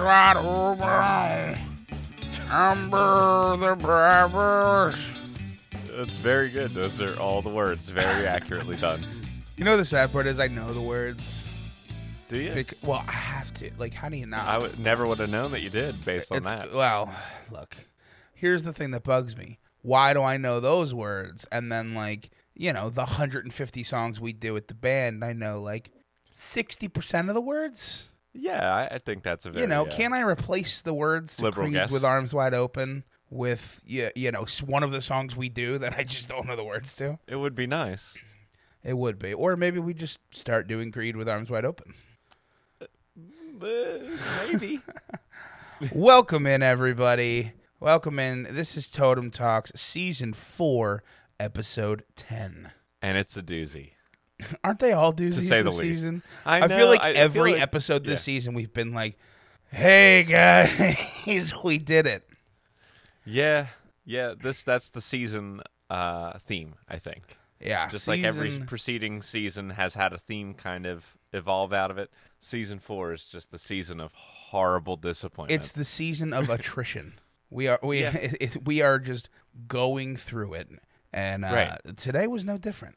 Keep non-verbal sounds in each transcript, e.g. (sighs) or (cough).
arms wide open. Timber the bravest. It's very good. Those are all the words, very (laughs) accurately done. You know the sad part is I know the words. Do you? Bec- well, I have to. Like, how do you not? I would never would have known that you did based on It's- that. Well, look, here's the thing that bugs me. Why do I know those words? And then, like, you know, the 150 songs we do with the band, I know like 60% of the words. Yeah, I, I think that's a very you know, uh, can I replace the words to liberal Creed guess. with Arms Wide Open with, you, you know, s- one of the songs we do that I just don't know the words to? it would be nice. It would be. Or maybe we just start doing Creed with Arms Wide Open. maybe. (laughs) Welcome in, everybody. Welcome in. This is Totem Talks, Season 4, Episode 10. and it's a doozy. (laughs) Aren't they all doozies say the this least. season? I feel know, like I feel every like- episode this yeah. season we've been like, "Hey guys, (laughs) we did it." Yeah, yeah. This that's the season uh, theme. I think. Yeah, Just like every preceding season has had a theme kind of evolve out of it. Season four is just the season of horrible disappointment. It's the season of (laughs) attrition. We are we Yeah. it, it- we are just going through it, and uh, Right. today was no different.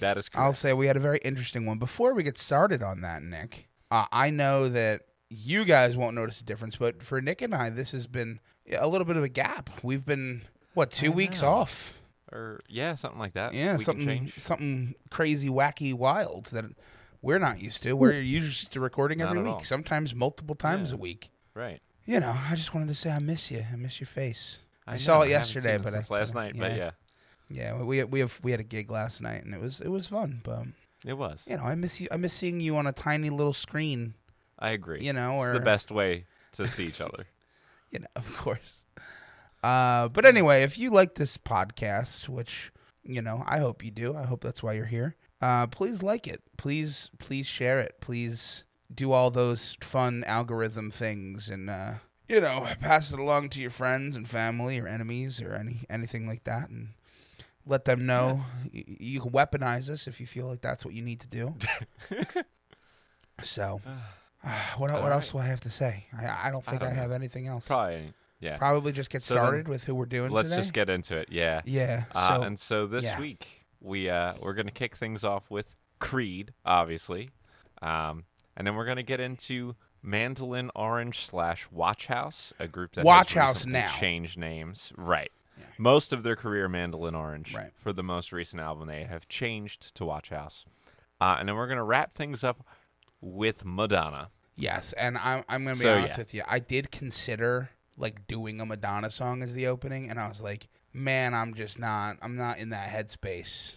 That is correct. I'll say we had a very interesting one. Before we get started on that, Nick, uh, I know that you guys won't notice a difference, but for Nick and I, this has been a little bit of a gap. We've been what two weeks know. off? or yeah, something like that. Yeah, we something something crazy, wacky, wild that we're not used to. We're used to recording every week, all. sometimes multiple times Yeah. a week. Right. You know, I just wanted to say I miss you. I miss your face. I, know, saw it haven't yesterday, but since I, last night. But yeah, yeah, we we have we had a gig last night, and it was it was fun. But it was. you know, I miss you. I miss seeing you on a tiny little screen. I agree. You know, it's or the best way to see each other. (laughs) you know, of course. Uh, but anyway, if you like this podcast, which you know, I hope you do. I hope that's why you're here. Uh, please like it. Please, please share it. Please do all those fun algorithm things, and uh, you know, pass it along to your friends and family or enemies or any anything like that, and let them know. Y- You can weaponize us if you feel like that's what you need to do. (laughs) so, (sighs) (sighs) what, All what else do I have to say? I, I don't think I, don't know. have anything else. Probably. Yeah. Probably just get So started with who we're doing Let's today. just get into it. Yeah. yeah. Uh, so and so this yeah. week we uh, we're gonna kick things off with Creed, obviously, um, and then we're gonna get into Mandolin Orange slash Watch House, a group that Watch House now. changed names. Right. Most of their career, Mandolin Orange. Right. For the most recent album, they have changed to Watch House, uh, and then we're gonna wrap things up with Madonna. yes, and I'm I'm gonna be So, honest yeah. with you. I did consider like doing a Madonna song as the opening, and I was like, man, I'm just not. I'm not in that headspace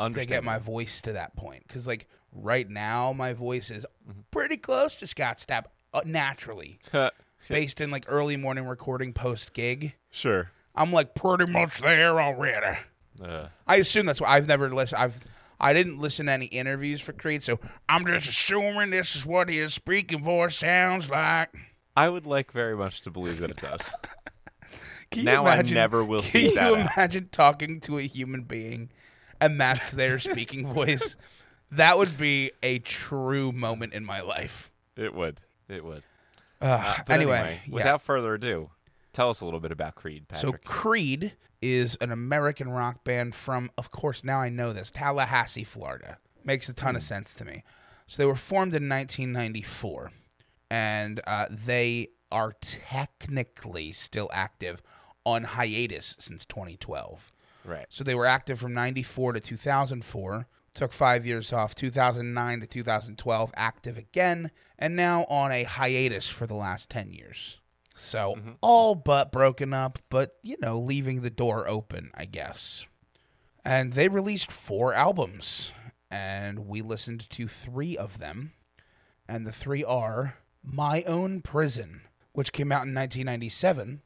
to get my voice to that point. Because like right now, my voice is Mm-hmm. pretty close to Scott Stapp uh, naturally, (laughs) based in like early morning recording post gig. sure. I'm like pretty much there already. Uh, I assume that's why I've never listened. I've I didn't listen to any interviews for Creed, so I'm just assuming this is what his speaking voice sounds like. I would like very much to believe that it does. (laughs) Can you Now I never will Can seek you that out. imagine talking to a human being, and that's their speaking (laughs) voice? That would be a true moment in my life. It would. It would. Uh, But anyway, yeah. without further ado, tell us a little bit about Creed, So Creed is an American rock band from, of course, now I know this, Tallahassee, Florida. Makes a ton Hmm. of sense to me. So they were formed in 1994, and uh, they are technically still active on hiatus since 2012. right. So they were active from 94 to 2004. Took five years off, 2009 to 2012, active again, and now on a hiatus for the last 10 years. So all but broken up, but you know, leaving the door open, I guess. And they released four albums, and we listened to three of them. And the three are My Own Prison, which came out in 1997.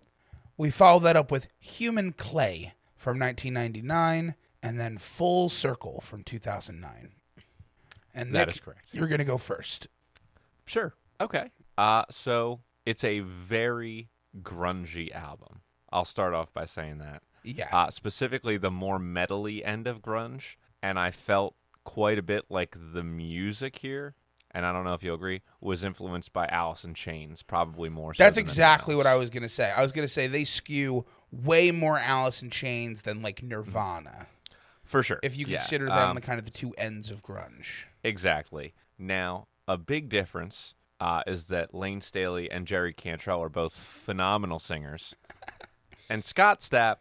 We followed that up with Human Clay from 1999, and then Full Circle from 2009. And That Nick, is correct. You're gonna go first. Sure. Okay. Uh, so it's a very grungy album. I'll start off by saying that. Yeah. Uh, specifically, the more metally end of grunge, and I felt quite a bit like the music here and I don't know if you'll agree, was influenced by Alice in Chains, probably more. so That's exactly what I was gonna say. I was gonna say they skew way more Alice in Chains than like Nirvana, for sure. if you Yeah, consider them um, the kind of the two ends of grunge. Exactly. Now, a big difference uh, is that Layne Staley and Jerry Cantrell are both phenomenal singers. and Scott Stapp,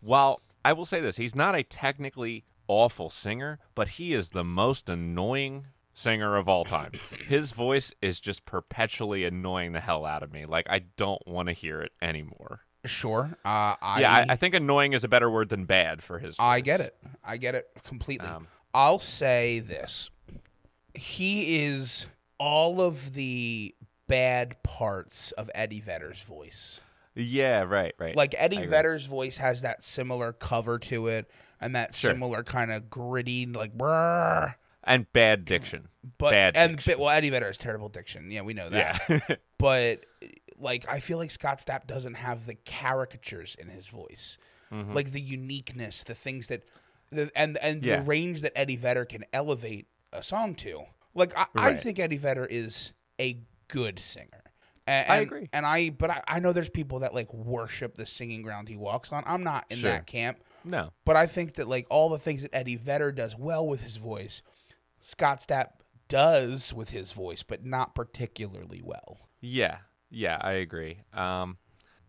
while I will say this, he's not a technically awful singer, but he is the most annoying singer of all time. His voice is just perpetually annoying the hell out of me. Like, I don't want to hear it anymore. Sure. Uh, I, yeah, I, I think annoying is a better word than bad for his voice. I get it. I get it completely. Um, I'll say this. He is all of the bad parts of Eddie Vedder's voice. Yeah, right, right. Like Eddie Vedder's voice has that similar cover to it and that Sure. similar kind of gritty like brrr. and bad diction. But Bad and diction. well Eddie Vedder has terrible diction. Yeah, we know that. Yeah. (laughs) but like I feel like Scott Stapp doesn't have the caricatures in his voice, Mm-hmm. like the uniqueness, the things that, the, and and Yeah. the range that Eddie Vedder can elevate a song to. Like I, I think Eddie Vedder is a good singer. And, I agree. and I but I, I know there's people that like worship the singing ground he walks on. I'm not in Sure. that camp. no. But I think that like all the things that Eddie Vedder does well with his voice, Scott Stapp does with his voice, but not particularly well. Yeah, yeah, I agree. Um,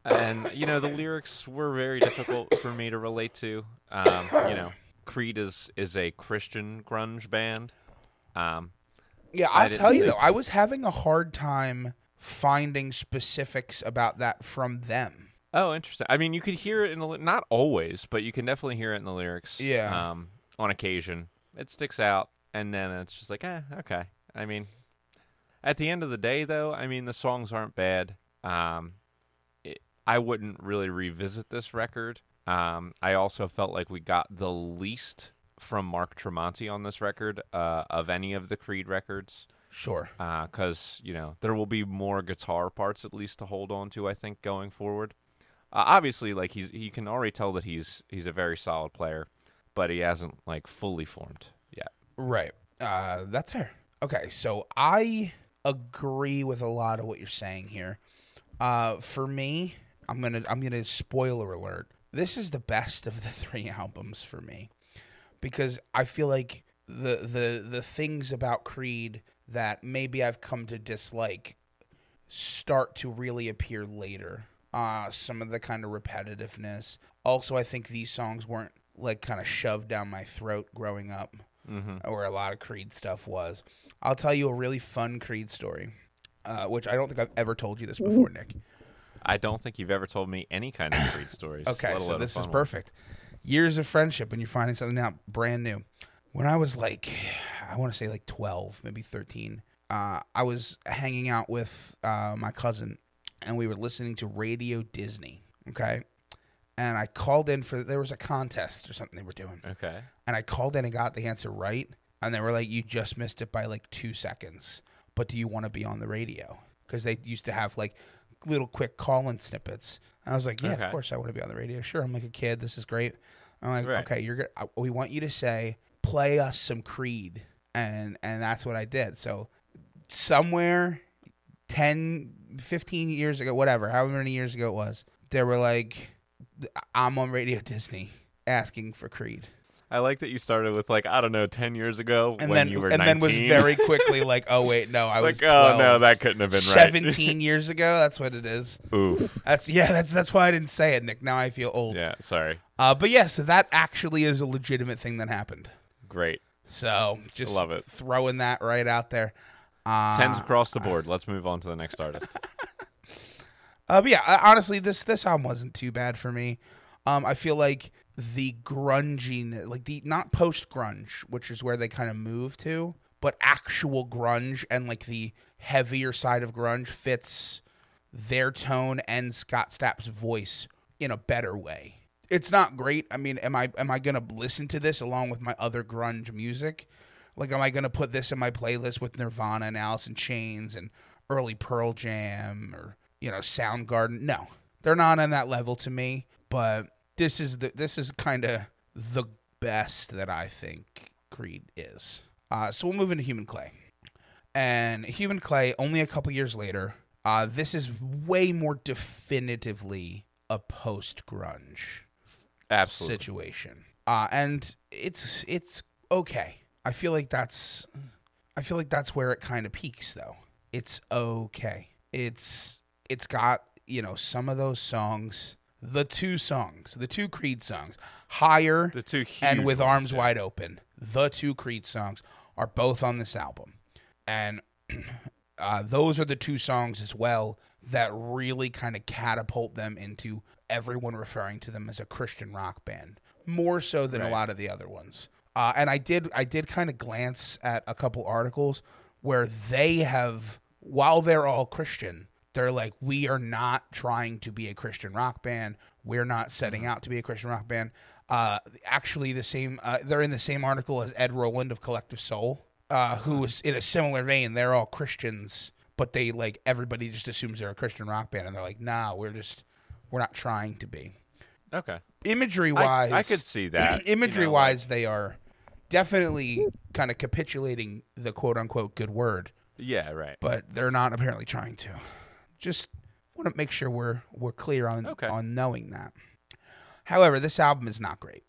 and you know, the lyrics were very difficult for me to relate to. Um, you know, Creed is is a Christian grunge band. Um, Yeah, I'll tell you think- though, I was having a hard time finding specifics about that from them. oh, interesting. I mean, you could hear it in the not always, but you can definitely hear it in the lyrics. Yeah. Um, on occasion, it sticks out, and then it's just like, eh, okay. I mean, at the end of the day, though, I mean, the songs aren't bad. Um, it, I wouldn't really revisit this record. Um, I also felt like we got the least from Mark Tremonti on this record uh, of any of the Creed records Sure. because you know there will be more guitar parts at least to hold on to. I think going forward. Uh, obviously, like he's he can already tell that he's he's a very solid player, but he hasn't like fully formed yet. Right. Uh, that's fair. Okay, so I agree with a lot of what you're saying here. Uh, for me, I'm gonna I'm gonna spoiler alert. This is the best of the (laughs) three albums for me because I feel like the the the things about Creed that maybe I've come to dislike start to really appear later. Uh, some of the kind of repetitiveness. Also, I think these songs weren't like kind of shoved down my throat growing up, or a lot of Creed stuff was. I'll tell you a really fun Creed story, uh, which I don't think I've ever told you this before, Nick. I don't think you've ever told me any kind of Creed stories. (laughs) Okay, so this is fun one. perfect. Years of friendship, and you're finding something out brand new. When I was like, I want to say like 12, maybe 13, uh, I was hanging out with uh, my cousin, and we were listening to Radio Disney. Okay, and I called in for there was a contest or something they were doing, Okay. and I called in and got the answer right, and they were like, "You just missed it by like two seconds, but do you want to be on the radio?" Because they used to have like little quick call-in snippets. I was like, "Yeah, Okay. of course I want to be on the radio. Sure, I'm like a kid. This is great." I'm like, Right. "Okay, you're good. I- We want you to say, play us some Creed," and and that's what I did. So somewhere 10, 15 years ago, whatever, however many years ago it was, they were like, "I'm on Radio Disney." Asking for Creed. I like that you started with like I don't know, ten years ago and when then you were and 19. then was very quickly (laughs) like, oh wait, no, I was like, oh no, that couldn't have been right. seventeen years ago. That's what it is. Oof. That's yeah, that's that's why I didn't say it, Nick. Now I feel old. Yeah. Sorry. Uh, but yeah, so that actually is a legitimate thing that happened. Great. So just Love it. throwing that right out there. Uh, Tens across the board. Let's move on to the next artist. (laughs) Uh, but yeah, uh, honestly, this this album wasn't too bad for me. Um, I feel like the grungy, like the not post grunge, which is where they kind of move to, but actual grunge and like the heavier side of grunge fits their tone and Scott Stapp's voice in a better way. It's not great. I mean, am I am I gonna listen to this along with my other grunge music? Like, am I gonna put this in my playlist with Nirvana and Alice in Chains and early Pearl Jam or you know Soundgarden? No, they're not on that level to me. But this is the this is kind of the best that I think Creed is. Uh, so we'll move into Human Clay. And Human Clay, only a couple years later, uh, this is way more definitively a post grunge Absolutely. situation. Uh, and it's it's okay. I feel like that's I feel like that's where it kind of peaks though. It's okay. It's it's got, you know, some of those songs, the two songs, the two Creed songs, Higher The two and With ones, Arms yeah. Wide Open. The two Creed songs are both on this album. And (clears throat) uh, those are the two songs as well that really kind of catapult them into everyone referring to them as a Christian rock band more so than a lot of the other ones. Uh, and I did I did kind of glance at a couple articles where they have while they're all Christian, they're like we are not trying to be a Christian rock band. We're not setting out to be a Christian rock band. Uh, actually, the same uh, they're in the same article as Ed Roland of Collective Soul, uh, who is in a similar vein. They're all Christians, but they like everybody just assumes they're a Christian rock band, and they're like, nah, we're just we're not trying to be. Okay. Imagery wise, I could see that, (clears throat) you imagery know, wise, they are definitely kind of capitulating the quote unquote good word, Yeah, right. but they're not apparently trying to. Just want to make sure we're we're clear on Okay. on knowing that. However, this album is not great.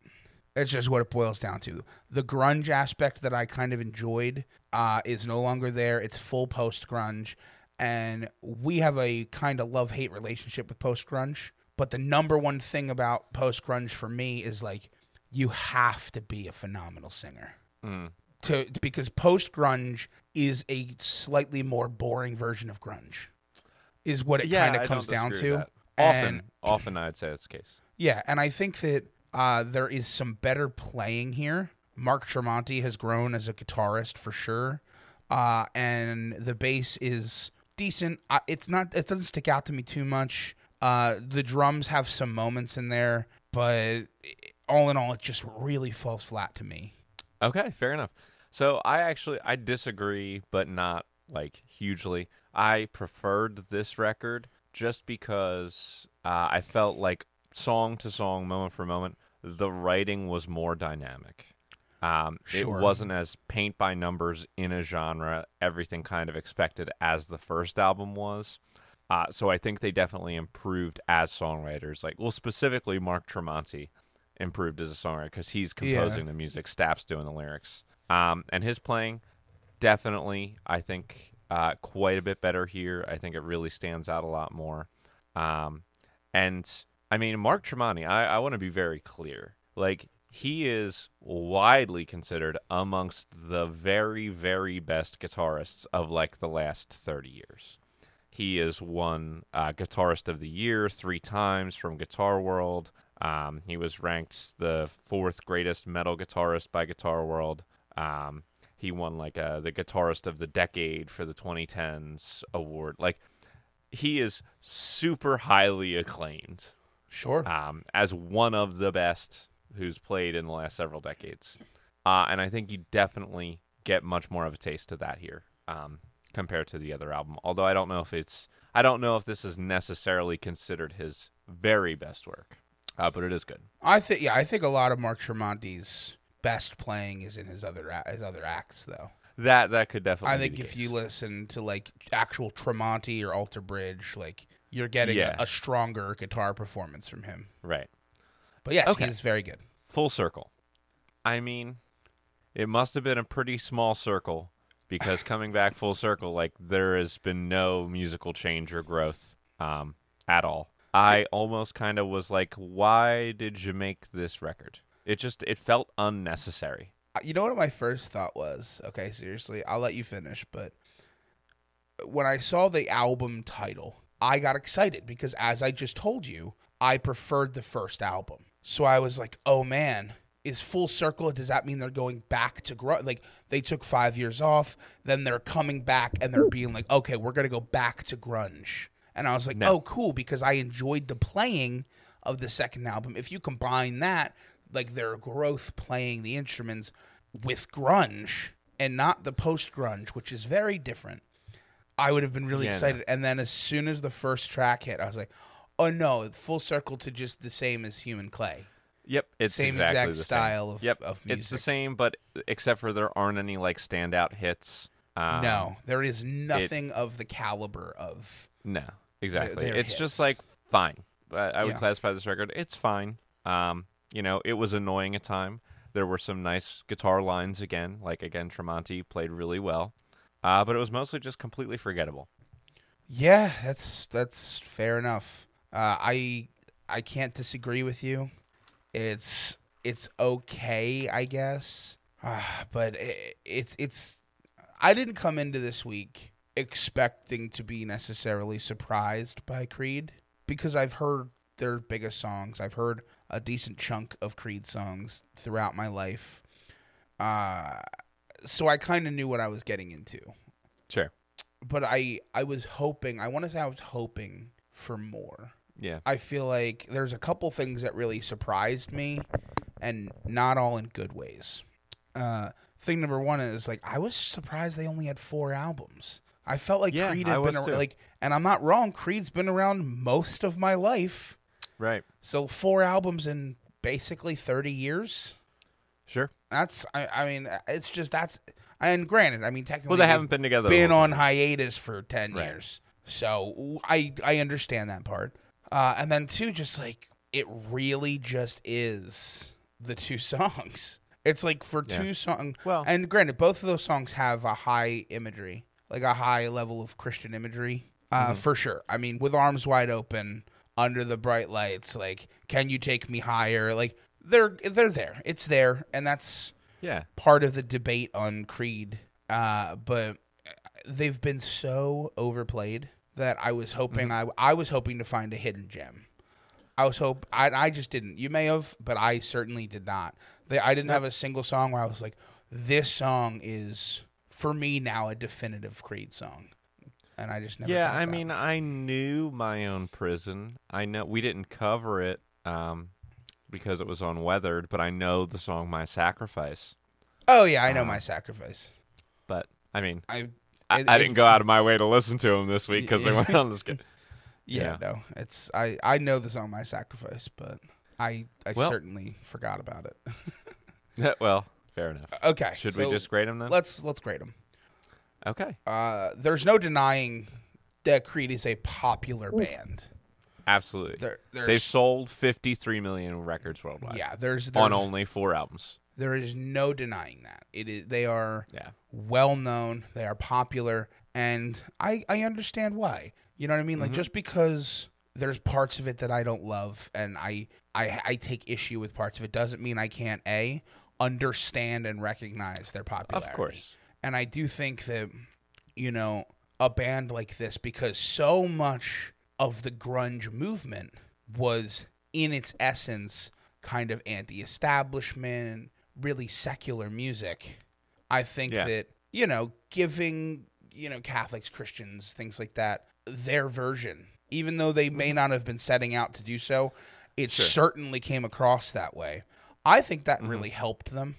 It's just what it boils down to. The grunge aspect that I kind of enjoyed uh, is no longer there. It's full post grunge, and we have a kind of love hate relationship with post grunge. But the number one thing about post grunge for me is like you have to be a phenomenal singer Mm. to because post grunge is a slightly more boring version of grunge. Is what it yeah, kind of comes down to. Often, And- often I'd say that's the case. Yeah, and I think that uh, there is some better playing here. Mark Tremonti has grown as a guitarist for sure, uh, and the bass is decent. Uh, it's not. It doesn't stick out to me too much. Uh, the drums have some moments in there, but all in all, it just really falls flat to me. Okay, fair enough. So I actually I disagree, but not like hugely. I preferred this record just because uh, I felt like song to song, moment for moment, the writing was more dynamic. Um, Sure. It wasn't as paint by numbers in a genre, everything kind of expected as the first album was. Uh, so I think they definitely improved as songwriters. Like, well, specifically Mark Tremonti improved as a songwriter because he's Yeah. composing the music, Stapp's doing the lyrics, um, and his playing definitely I think uh, quite a bit better here. I think it really stands out a lot more. Um, and I mean, Mark Tremonti, I, I want to be very clear. Like, he is widely considered amongst the very, very best guitarists of like the last 30 years. He is won uh, Guitarist of the Year three times from Guitar World. Um, he was ranked the fourth greatest metal guitarist by Guitar World. Um, he won like uh, the Guitarist of the Decade for the 2010s award. Like, he is super highly acclaimed Sure. um, as one of the best who's played in the last several decades. Uh, and I think you definitely get much more of a taste of that here um, compared to the other album. Although I don't know if it's, I don't know if this is necessarily considered his very best work, uh, but it is good. I think yeah, I think a lot of Mark Tremonti's best playing is in his other his other acts though. That that could definitely. I think if case. you listen to like actual Tremonti or Alter Bridge, like you're getting Yeah. a, a stronger guitar performance from him. right, But yes, Okay. he is very good. full circle. I mean, it must have been a pretty small circle because (laughs) coming back full circle, like there has been no musical change or growth um, at all. I almost kind of was like, why did you make this record? It just it felt unnecessary. Uh, You know what my first thought was? Okay, seriously, I'll let you finish, but when I saw the album title, I got excited because as I just told you, I preferred the first album. So I was like, "Oh man, is full circle does that mean they're going back to grunge? Like they took 5 years off, then they're coming back and they're being like, "Okay, we're going to go back to grunge." And I was like, No. "Oh, cool," because I enjoyed the playing of the second album. If you combine that, like their growth playing the instruments with grunge and not the post grunge, which is very different, I would have been really Yeah, no. excited. And then as soon as the first track hit, I was like, oh no, full circle to just the same as Human Clay. Yep, it's Same exactly exact the style same. of- yep, of It's the same, but except for there aren't any like standout hits. Um, no, there is nothing of the caliber of. No, exactly. they're it's hits. just like fine. I, I would Yeah. classify this record. It's fine. Um, you know, it was annoying at time. There were some nice guitar lines again. Like again, Tremonti played really well. Uh, but it was mostly just completely forgettable. Yeah, that's that's fair enough. Uh, I I can't disagree with you. It's it's okay, I guess. Ah, but it, it's it's. I didn't come into this week expecting to be necessarily surprised by Creed because I've heard their biggest songs. I've heard a decent chunk of Creed songs throughout my life. Uh, so I kind of knew what I was getting into Sure. but I I was hoping I want to say I was hoping for more. Yeah. I feel like there's a couple things that really surprised me, and not all in good ways. Uh, thing number one is like I was surprised they only had four albums. I felt like Yeah, Creed I had been was ar- too. like, and I'm not wrong. Creed's been around most of my life, Right. so four albums in basically 30 years. Sure. That's I, I mean it's just that's and granted I mean technically Well, they haven't been together. the been on hiatus for 10 Right. years. So I I understand that part. Uh, and then two, just like it really just is the two (laughs) songs. It's like for Yeah. two songs. Well- and granted, both of those songs have a high imagery, like a high level of Christian imagery, uh, Mm-hmm. for sure. I mean, with arms wide open, under the bright lights, like "Can you take me higher?" Like they're they're there. It's there, and that's Yeah. part of the debate on Creed, uh, but they've been so overplayed that I was hoping I I was hoping to find a hidden gem. I was hope I I just didn't. You may have, but I certainly did not. They I didn't have a single song where I was like, this song is for me now a definitive Creed song, and I just never. Yeah, I mean, I knew my own prison. I know we didn't cover it um, because it was on Weathered, but I know the song "My Sacrifice." oh yeah, I know uh, my sacrifice. But I mean, I I, it- I didn't go out of my way to listen to them this week because they went on this. Good. Yeah, Yeah. no, it's I I know the song "My Sacrifice," but I I Well- certainly forgot about it. (laughs) (laughs) well, fair enough. Okay, Should so we just grade them then? let's let's grade them. Okay, Uh, there's no denying that Creed is a popular band. absolutely. There, They've sold 53 million records worldwide yeah, there's, there's on only four albums. there is no denying that it is they are Yeah. well known, they are popular, and I I understand why. You know what I mean? Mm-hmm. Like just because there's parts of it that I don't love and I I I take issue with parts of it doesn't mean I can't a understand and recognize their popularity. Of course. And I do think that you know a band like this because so much of the grunge movement was in its essence kind of anti-establishment, really secular music. I think Yeah. that you know, giving you know Catholics, Christians, things like that, their version, even though they may mm-hmm. not have been setting out to do so, it Sure. certainly came across that way. I think that mm-hmm. really helped them.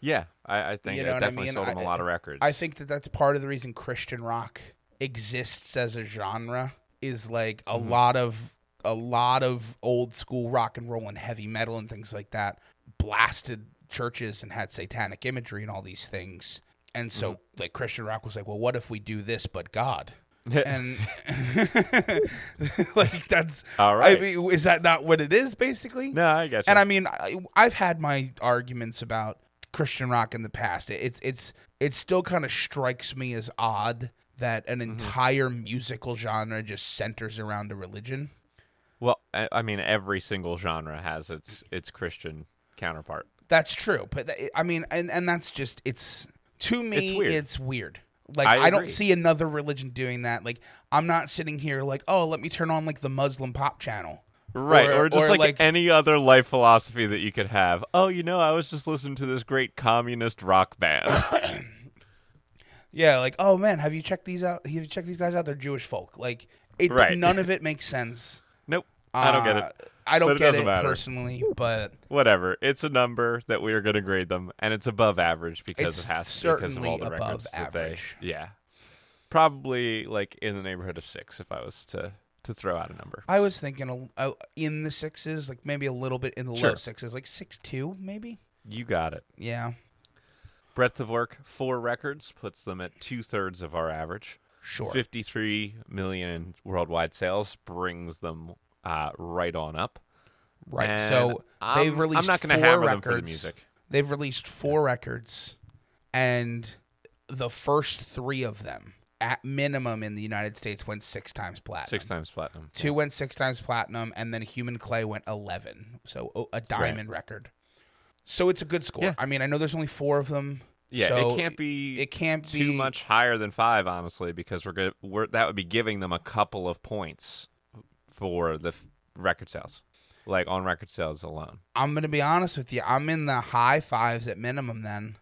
Yeah, I, I think You it know what I mean? sold them a lot of records. I think that that's part of the reason Christian rock exists as a genre is like a Mm-hmm. lot of a lot of old school rock and roll and heavy metal and things like that blasted churches and had satanic imagery and all these things. And so Mm-hmm. like Christian rock was like, well, what if we do this but God? and (laughs) (laughs) like that's All right. I mean, is that not what it is basically? no, I got you. And I mean, I, I've had my arguments about Christian rock in the past. It's it's it still kind of strikes me as odd that an Mm-hmm. entire musical genre just centers around a religion. well, I, I mean, every single genre has its its Christian counterpart. That's true, but I mean, and and that's just it's to me, It's weird. it's weird. Like I I, don't see another religion doing that. Like I'm not sitting here like, oh, let me turn on like the Muslim pop channel. Right, Or- or, just or, like, like- any other life philosophy that you could have. Oh, you know, I was just listening to this great communist rock band. (coughs) Yeah, like, oh man, have you checked these out? Have you checked these guys out? They're Jewish folk. Like, it Right. none of (laughs) it makes sense. nope, I don't get Uh, it. I don't But get doesn't it personally, but Whatever. It's a number that we are going to grade them, and it's above average because it has to because of all the above records that they. Yeah, probably like in the neighborhood of six if I was to to throw out a number. I was thinking a, a, in the sixes, like maybe a little bit in the low sixes, like six two, maybe. You got it. Yeah, Breadth of work, four records puts them at two thirds of our average. Sure. 53 million in worldwide sales brings them uh, right on up. Right. And so I'm- they've released I'm not gonna four hammer records. them for the music. They've released four records, and the first three of them, at minimum in the United States, went six times platinum. Six times platinum. Two went six times platinum, and then Human Clay went eleven. So a diamond record. So it's a good score. Yeah. I mean, I know there's only four of them. Yeah, so it can't be It can't be too much higher than five, honestly, because we're gonna we're that would be giving them a couple of points for the f- record sales, like on record sales alone. I'm gonna be honest with you. I'm in the high fives at minimum then,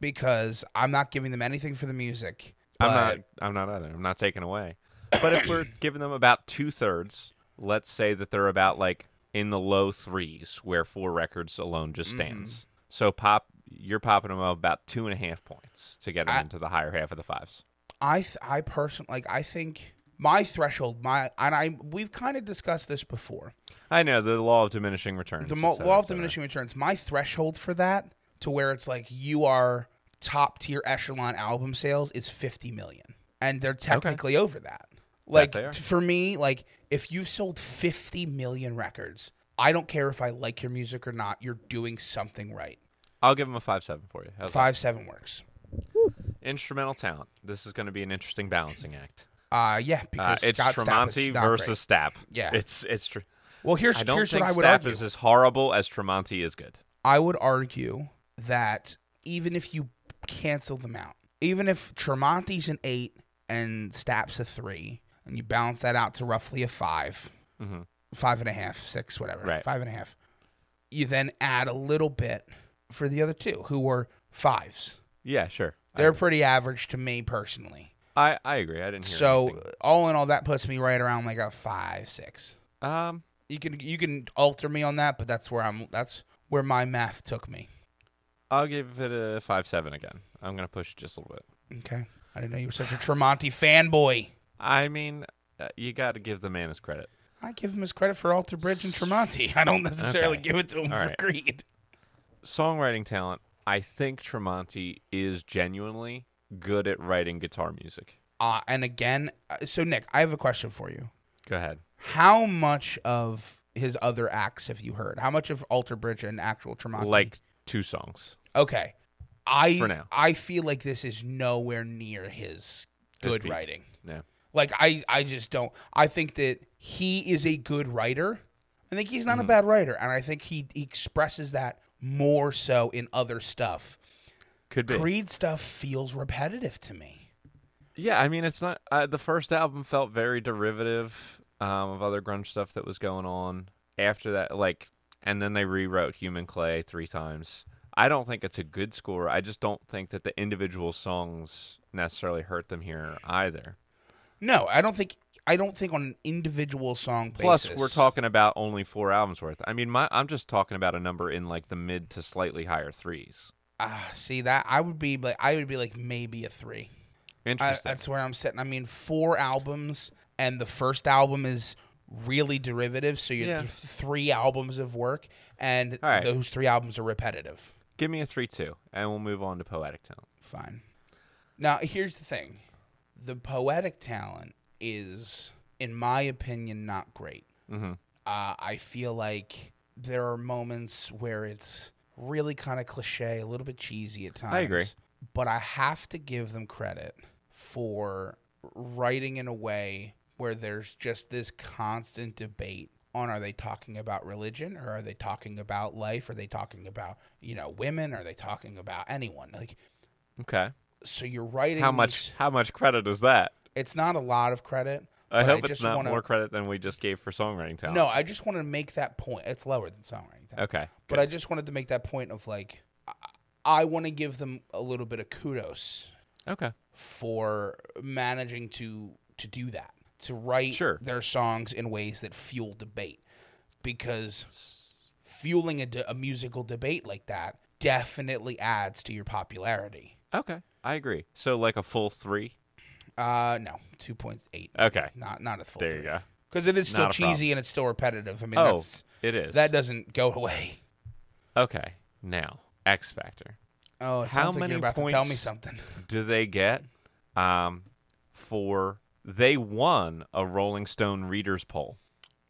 because I'm not giving them anything for the music. I'm not. I'm not either. I'm not taking away. But if we're (coughs) giving them about two thirds, let's say that they're about like in the low threes, where four records alone just Mm-hmm. stands. So pop, you're popping them up about two and a half points to get them I- into the higher half of the fives. I th- I personally like I think my threshold my and I we've kind of discussed this before. I know the law of diminishing returns. The mo- cetera, law of diminishing returns. My threshold for that to where it's like you are top tier echelon album sales is 50 million, and they're technically over that. Like they for me, like if you've sold 50 million records, I don't care if I like your music or not. You're doing something right. I'll give them a five seven for you. How's that? Five seven works. Instrumental talent. This is going to be an interesting balancing act. Uh yeah, Uh, it's Scott Tremonti not versus Stapp. Yeah. it's it's. true. Well, here's I don't here's think what I would Stapp argue. is as horrible as Tremonti is good. I would argue that even if you cancel them out, even if Tremonti's an eight and Stapp's a three, and you balance that out to roughly a 5 Mhm. five and a half, six, whatever, Right. five and a half, you then add a little bit for the other two who were fives. Yeah, sure. They're pretty average to me personally. I I agree. I didn't hear So anything. all in all, that puts me right around like a five, six. Um, You can you can alter me on that, but that's where I'm. That's where my math took me. I'll give it a five seven again. I'm gonna push just a little bit. Okay. I didn't know you were such a Tremonti fanboy. I mean, uh, you got to give the man his credit. I give him his credit for Alter Bridge and Tremonti. I don't necessarily Okay. give it to him All for right. Creed. Songwriting talent. I think Tremonti is genuinely good at writing guitar music. Uh, and again, uh, so Nick, I have a question for you. Go ahead. How much of his other acts have you heard? How much of Alter Bridge and actual Tremonti? Like two songs. Okay, I For now. I feel like this is nowhere near his His good peak. writing. Yeah. Like I, I just don't. I think that he is a good writer. I think he's not Mm-hmm. a bad writer, and I think he, he expresses that more so in other stuff. Could be. Creed stuff feels repetitive to me. Yeah, I mean, it's not. Uh, the first album felt very derivative um, of other grunge stuff that was going on. After that, like, and then they rewrote Human Clay three times. I don't think it's a good score. I just don't think that the individual songs necessarily hurt them here either. No, I don't think. I don't think on an individual song Plus, basis. we're talking about only four albums worth. I mean, my I'm just talking about a number in like the mid to slightly higher threes. Ah, see that I would be like I would be like maybe a three. I, Interesting. that's where I'm sitting. I mean, four albums, and the first album is really derivative. So you Yeah. have th- three albums of work, and right. those three albums are repetitive. Give me a three two, and we'll move on to poetic talent. Fine. Now, here's the thing the poetic talent is, in my opinion, not great. Mhm. Uh, I feel like there are moments where it's really kind of cliche, a little bit cheesy at times. I agree. But I have to give them credit for writing in a way where there's just this constant debate on are they talking about religion or are they talking about life? Are they talking about, you know, women? Are they talking about anyone? Like Okay. so you're writing How these- much? How much credit is that? it's not a lot of credit. I hope it's not wanna- more credit than we just gave for songwriting talent. No, I just want to make that point. It's lower than songwriting. talent. Okay. But I just wanted to make that point of like, I, I want to give them a little bit of kudos okay. for managing to to do that, to write Sure. their songs in ways that fuel debate, because fueling a, de- a musical debate like that definitely adds to your popularity. Okay. I agree. So like a full three. Uh, no, two point eight. Okay. not not a full. There you go. Because it is still a problem. cheesy and it's still repetitive. I mean, Oh, that's it is. that doesn't go away. okay. Now X Factor. Oh, it How sounds like many about to tell me something. do they get um, for they won a Rolling Stone readers poll?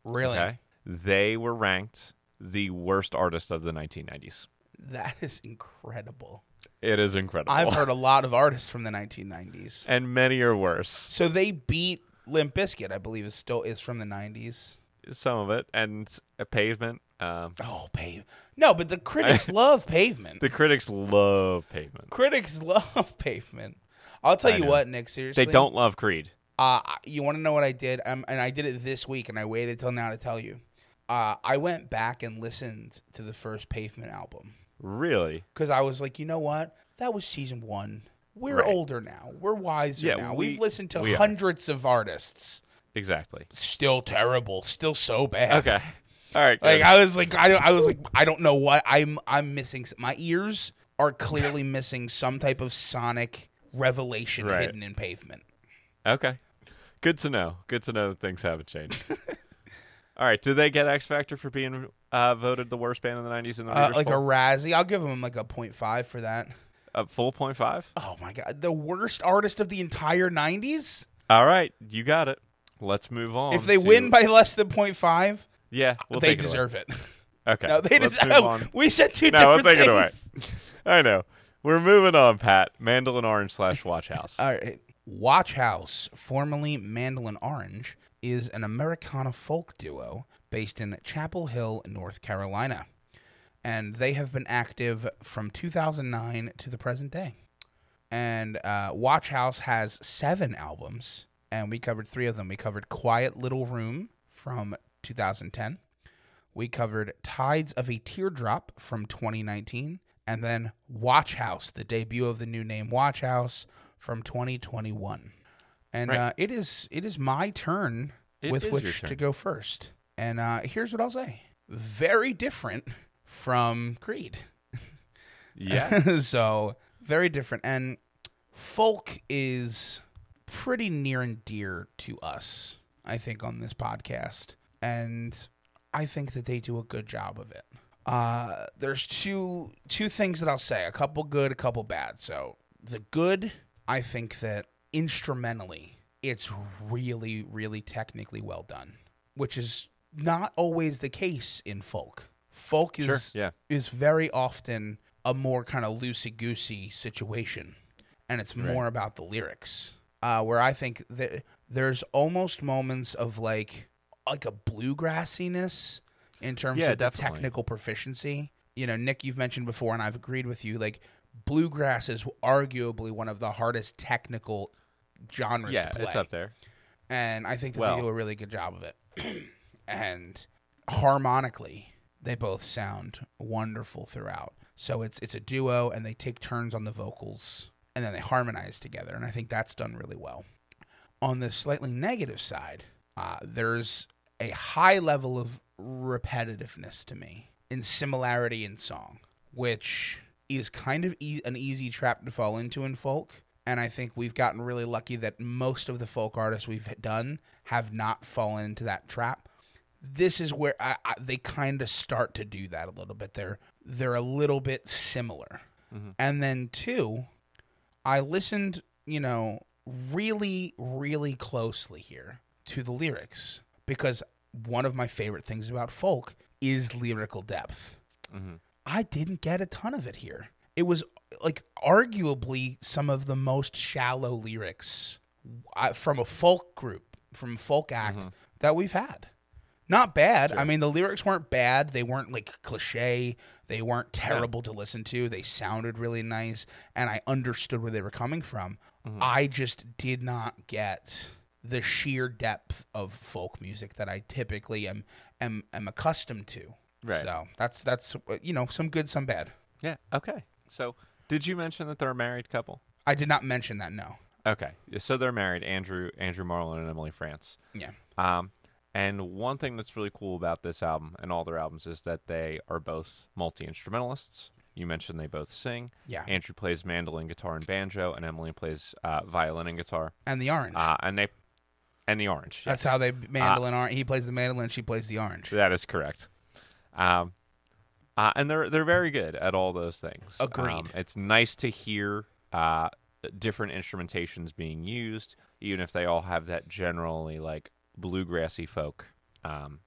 Really? Okay, they were ranked the worst artist of the 1990s. That is incredible. It is incredible. I've heard a (laughs) lot of artists from the 1990s. and many are worse. So they beat Limp Bizkit, I believe, is still is from the 90s. Some of it and a pavement. Um, Oh, pave. No, but the critics (laughs) love Pavement. the critics love pavement. critics (laughs) love Pavement. I'll tell I you know. what, Nick. Seriously, They don't love Creed. Uh, you want to know what I did? Um, and I did it this week, and I waited till now to tell you. Uh, I went back and listened to the first Pavement album Really? because I was like, you know what? That was season one. We're Right. older now. We're wiser Yeah, now. we- We've listened to we are. hundreds of artists. Exactly. Still terrible. Still so bad. Okay. All right. (laughs) Like. I was like I, don't- I was like I don't know what I'm I'm missing. My ears are clearly (laughs) missing some type of sonic revelation Right. hidden in pavement. Okay. Good to know. Good to know that things haven't changed. (laughs) All right. Do they get X Factor for being uh, voted the worst band in the 90s in the Uh, like a? Razzie, I'll give them like a 0.5 for that. a full point five? Oh my god, the worst artist of the entire 90s? All right. You got it. Let's move on. if they to- win by less than 0.5, yeah, we'll they take it deserve it. (laughs) Okay. No, they let's deserve. We said two No, we'll different take it away. things. (laughs) I know. We're moving on, Pat. Mandolin Orange slash Watch House. All right. Watch House, formerly Mandolin Orange, is an Americana folk duo based in Chapel Hill, North Carolina. And they have been active from 2009 to the present day. And uh, Watch House has seven albums, and we covered three of them. We covered Quiet Little Room from 2010. We covered Tides of a Teardrop from 2019, and then Watch House, the debut of the new name Watch House from 2021. And Right. uh, it is it is my turn It with which to go first. And uh, here's what I'll say: very different from Creed. Yeah. (laughs) so very different, and folk is pretty near and dear to us. I think on this podcast, and I think that they do a good job of it. Uh, there's two two things that I'll say: a couple good, a couple bad. So the good, I think that instrumentally, it's really, really technically well done, which is not always the case in folk. Folk is Sure, yeah. is very often a more kind of loosey goosey situation, and it's more about the lyrics. Uh, where I think that there's almost moments of like like a bluegrassiness in terms Yeah, of the technical proficiency. You know, Nick, you've mentioned before, and I've agreed with you. Like bluegrass is arguably one of the hardest technical genres yeah, to play it's up there. and I think that Well- they do a really good job of it. (clears throat) and harmonically, they both sound wonderful throughout. So it's it's a duo, and they take turns on the vocals, and then they harmonize together, and I think that's done really well. On the slightly negative side, uh, there's a high level of repetitiveness to me in similarity in song, which is kind of e- an easy trap to fall into in folk. And I think we've gotten really lucky that most of the folk artists we've done have not fallen into that trap. This is where I, I, they kind of start to do that a little bit. They're they're a little bit similar. Mm-hmm. And then two, I listened, you know, really, really closely here to the lyrics because one of my favorite things about folk is lyrical depth. Mm-hmm. I didn't get a ton of it here. It was like arguably some of the most shallow lyrics uh, from a folk group, from folk act that we've had. Not bad. I mean, the lyrics weren't bad. They weren't like cliche. They weren't terrible to listen to. They sounded really nice, and I understood where they were coming from. I just did not get the sheer depth of folk music that I typically am am, am accustomed to. Right. So that's that's uh, you know some good, some bad. Yeah. Okay. So, did you mention that they're a married couple? I did not mention that. No. Okay. So they're married, Andrew Andrew Marlin and Emily Frantz. Yeah. Um, and one thing that's really cool about this album and all their albums is that they are both multi instrumentalists. You mentioned they both sing. Yeah. Andrew plays mandolin, guitar, and banjo, and Emily plays uh, violin and guitar. And the orange. Uh, and they and the orange. that's yes. how they mandolin. orange. He plays the mandolin. She plays the orange. That is correct. Um, uh, and they're they're very good at all those things. Um, Agreed. it's nice to hear uh, different instrumentations being used, even if they all have that generally like bluegrassy folk um,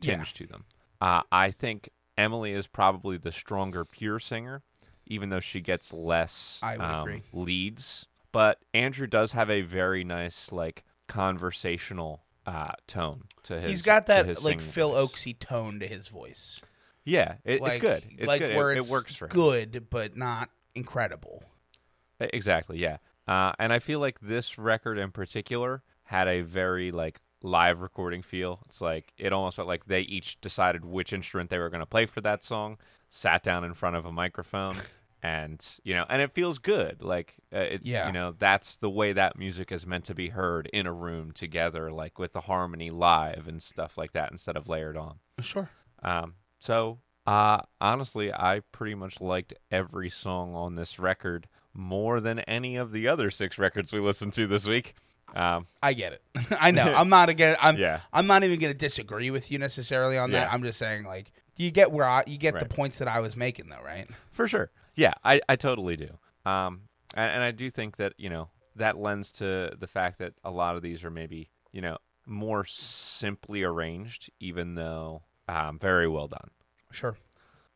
Yeah. tinge to them. Uh, I think Emily is probably the stronger pure singer, even though she gets less um, leads. But Andrew does have a very nice like conversational uh, tone to his. He's got that like Phil voice. Oaksy tone to his voice. Yeah, it, like, it's good. It's like good. where it, it's it works for him. good, but not incredible. Exactly, yeah. Uh, and I feel like this record in particular had a very like live recording feel. It's like it almost felt like they each decided which instrument they were going to play for that song, sat down in front of a microphone, and you know, and it feels good. Like uh, it, Yeah. you know, that's the way that music is meant to be heard in a room together, like with the harmony live and stuff like that, instead of layered on. Sure. Um, so, uh, honestly, I pretty much liked every song on this record more than any of the other six records we listened to this week. Um, I get it. (laughs) I know. (laughs) I'm not again. I'm. Yeah. I'm not even going to disagree with you necessarily on that. Yeah. I'm just saying, like, you get where I, you get the points that I was making, though, right? for sure. Yeah, I, I totally do. Um, and, and I do think that, you know, that lends to the fact that a lot of these are maybe, you know, more simply arranged, even though um, very well done. Sure.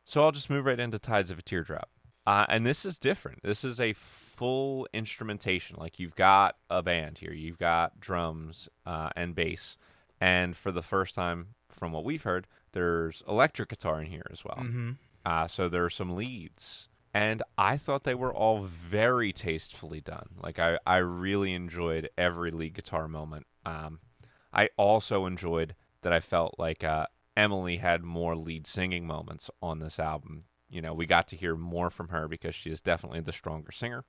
So I'll just move right into Tides of a Teardrop. Uh, and this is different. This is a full instrumentation. Like you've got a band here, you've got drums uh, and bass. And for the first time, from what we've heard, there's electric guitar in here as well. Mm-hmm. Uh, so there are some leads. And I thought they were all very tastefully done. Like I, I really enjoyed every lead guitar moment. Um, I also enjoyed that I felt like uh, Emily had more lead singing moments on this album. You know, we got to hear more from her because she is definitely the stronger singer.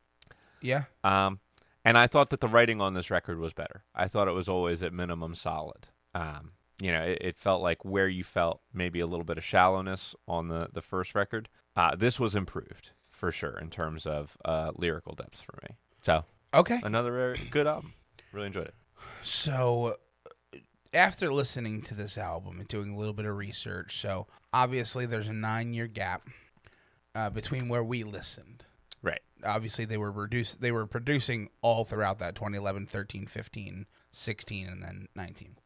Yeah. Um, and I thought that the writing on this record was better. I thought it was always at minimum solid. Um, you know, it, it felt like where you felt maybe a little bit of shallowness on the, the first record, uh, this was improved for sure in terms of uh, lyrical depth for me. So Okay. another very good album. Really enjoyed it. So, uh, after listening to this album and doing a little bit of research, so obviously there's a nine year gap uh, between where we listened. Right. Obviously, they were reduce they were producing all throughout that 2011, 13, 15, 16, and then 19.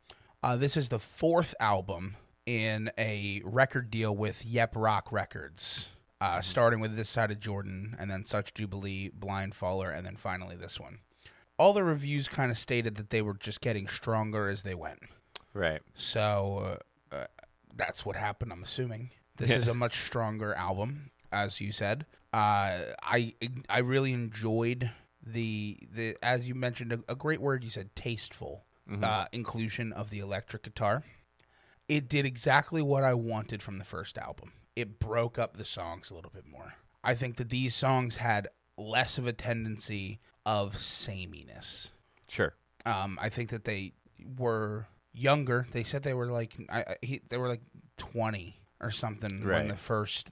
Uh, this is the fourth album in a record deal with Yep Roc Records, uh, starting with This Side of Jordan, and then Such Jubilee, Blindfaller, and then finally this one. All the reviews kind of stated that they were just getting stronger as they went. Right. So uh, uh, that's what happened. I'm assuming this is a much stronger album, as you said. Uh, I I really enjoyed the the as you mentioned a, a great word you said tasteful uh, inclusion of the electric guitar. It did exactly what I wanted from the first album. It broke up the songs a little bit more. I think that these songs had less of a tendency of sameness. Sure. Um, I think that they were younger. They said they were like I, I, he, they were like twenty or something when the first.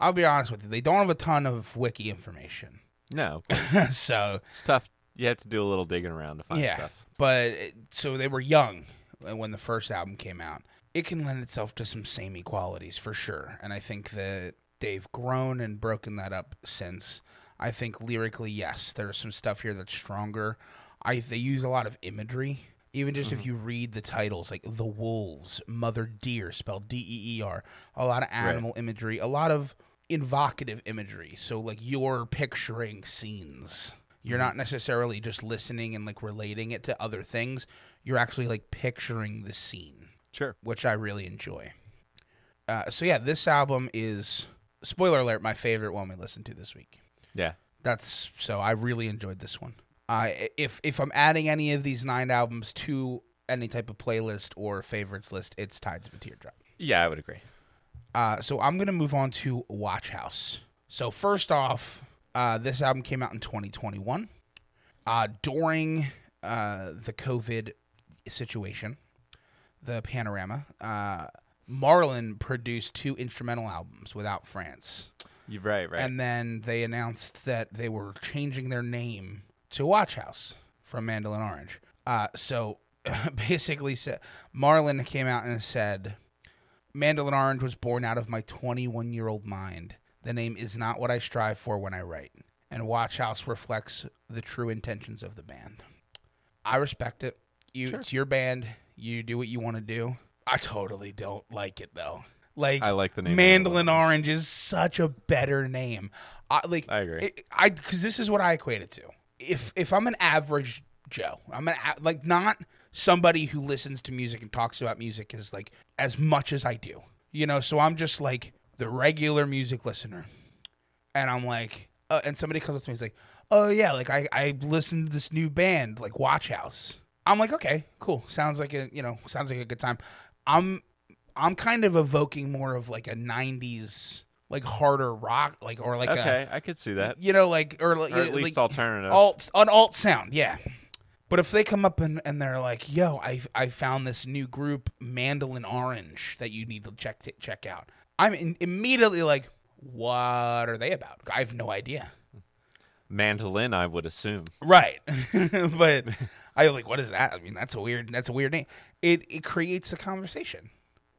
I'll be honest with you. They don't have a ton of wiki information, No, (laughs) so it's tough. You have to do a little digging around to find yeah. stuff. But so they were young when the first album came out. It can lend itself to some samey qualities for sure, and I think that they've grown and broken that up since. I think lyrically, yes, there's some stuff here that's stronger. I they use a lot of imagery. Even just if mm-hmm. you read the titles, like the wolves, mother deer, spelled D E E R, a lot of animal imagery, a lot of invocative imagery. So like you're picturing scenes. You're not mm-hmm. necessarily just listening and like relating it to other things. You're actually like picturing the scene, Sure. which I really enjoy. Uh, so yeah, this album is spoiler alert, my favorite one we listened to this week. Yeah. That's so I really enjoyed this one. Uh, if if I'm adding any of these nine albums to any type of playlist or favorites list, it's Tides of a Teardrop. Yeah, I would agree. Uh, so I'm gonna move on to Watch House. So first off, uh, this album came out in 2021 uh, during uh, the COVID situation, the panorama. Uh, Marlin produced two instrumental albums without Frantz. You're right. Right. And then they announced that they were changing their name to Watch House from Mandolin Orange. Uh, so (laughs) basically, said Marlin came out and said, Mandolin Orange was born out of my 21 year old mind. The name is not what I strive for when I write, and Watch House reflects the true intentions of the band. I respect it. You, Sure. it's your band. You do what you want to do. I totally don't like it though. Like I like the name Mandolin Orange is such a better name. I like. I agree. it- I because this is what I equate it to. If if I'm an average Joe, I'm an a- like not somebody who listens to music and talks about music as like as much as I do. You know, so I'm just like the regular music listener, and I'm like, uh, and somebody comes up to me and is like, oh yeah, like I I listened to this new band like Watch House. I'm like, okay, cool. Sounds like a you know sounds like a good time. I'm I'm kind of evoking more of like a '90s like harder rock, like or like Okay, I could see that. you know, like or, like, Or at least like, alternative. alt an alt sound, yeah. But if they come up and, and they're like, "Yo, I I found this new group, Mandolin Orange, that you need to check check out," I'm in, immediately like, "What are they about?" I have no idea. Mandolin, I would assume. Right, (laughs) but I like, what is that? I mean, that's a weird that's a weird name. It it creates a conversation.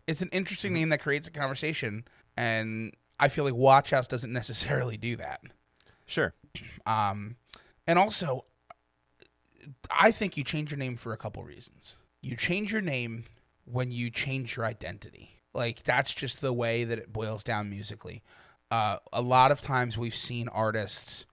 It's an interesting name that creates a conversation, and I feel like Watch House doesn't necessarily do that. Sure. Um, and also, I think you change your name for a couple reasons. You change your name when you change your identity. Like that's just the way that it boils down musically. Uh, a lot of times we've seen artists,